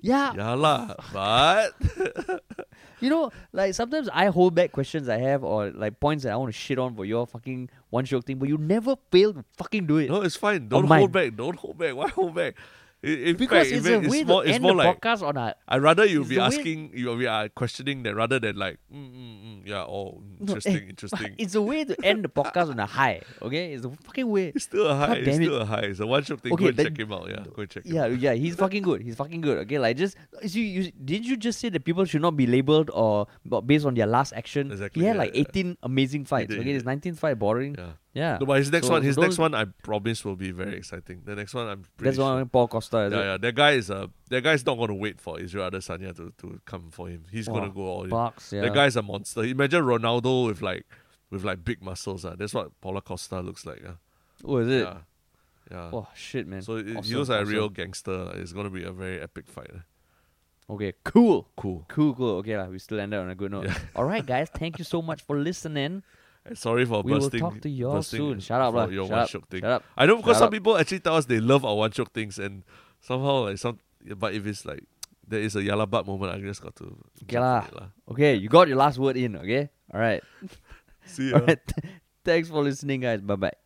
Yeah, Yah Lah, but you know, like sometimes I hold back questions I have or like points that I want to shit on for your fucking one joke thing, but you never fail to fucking do it. No, it's fine. Don't hold back. Don't hold back. Why hold back? In, because fact, it's a way it's more, to end the like podcast on a I'd rather you be way- asking, you be uh, questioning that rather than like, mm, mm, mm, yeah, oh, interesting, eh, interesting. It's a way to end the podcast on a high. Okay, it's a fucking way. It's still a high. It's damn it. still a high. It's a one shiok thing. Okay, go and then- check him out. Yeah, go and check him Yeah, out. yeah, he's fucking good. He's fucking good. Okay, like just you, you didn't you just say that people should not be labeled or based on their last action? Exactly, He had yeah, like yeah. 18 amazing fights. did, okay, his 19th fight boring. Yeah. Yeah. No, but his next So- one, his next one, I promise will be very exciting. The next one, I'm pretty That's sure. one Paul Costa. Yeah, it? yeah. That guy is uh, that guy's not going to wait for Israel Adesanya to, to come for him. He's going to go all in. Bucks, yeah. That guy's a monster. Imagine Ronaldo with like with like big muscles. Uh. That's what Paulo Costa looks like. Uh. Oh, is it? Yeah. Yeah. Oh shit, man. so it, he Awesome, looks like a real gangster. It's gonna be a very epic fight. uh. Okay, cool. Cool. Cool, cool. Okay, we still ended on a good note. Yeah. All right, guys. Thank you so much for listening. Sorry for We will bursting. talk to you all bursting soon. Shut up, lah. Your Shut one up. thing. Shut up. I know because some up. people actually tell us they love our one shiok things, and somehow like some. But if it's like there is a Yah Lah But moment, I just got to. Okay lah. on. Okay, you got your last word in. Okay. All right. See you. All right. Thanks for listening, guys. Bye bye.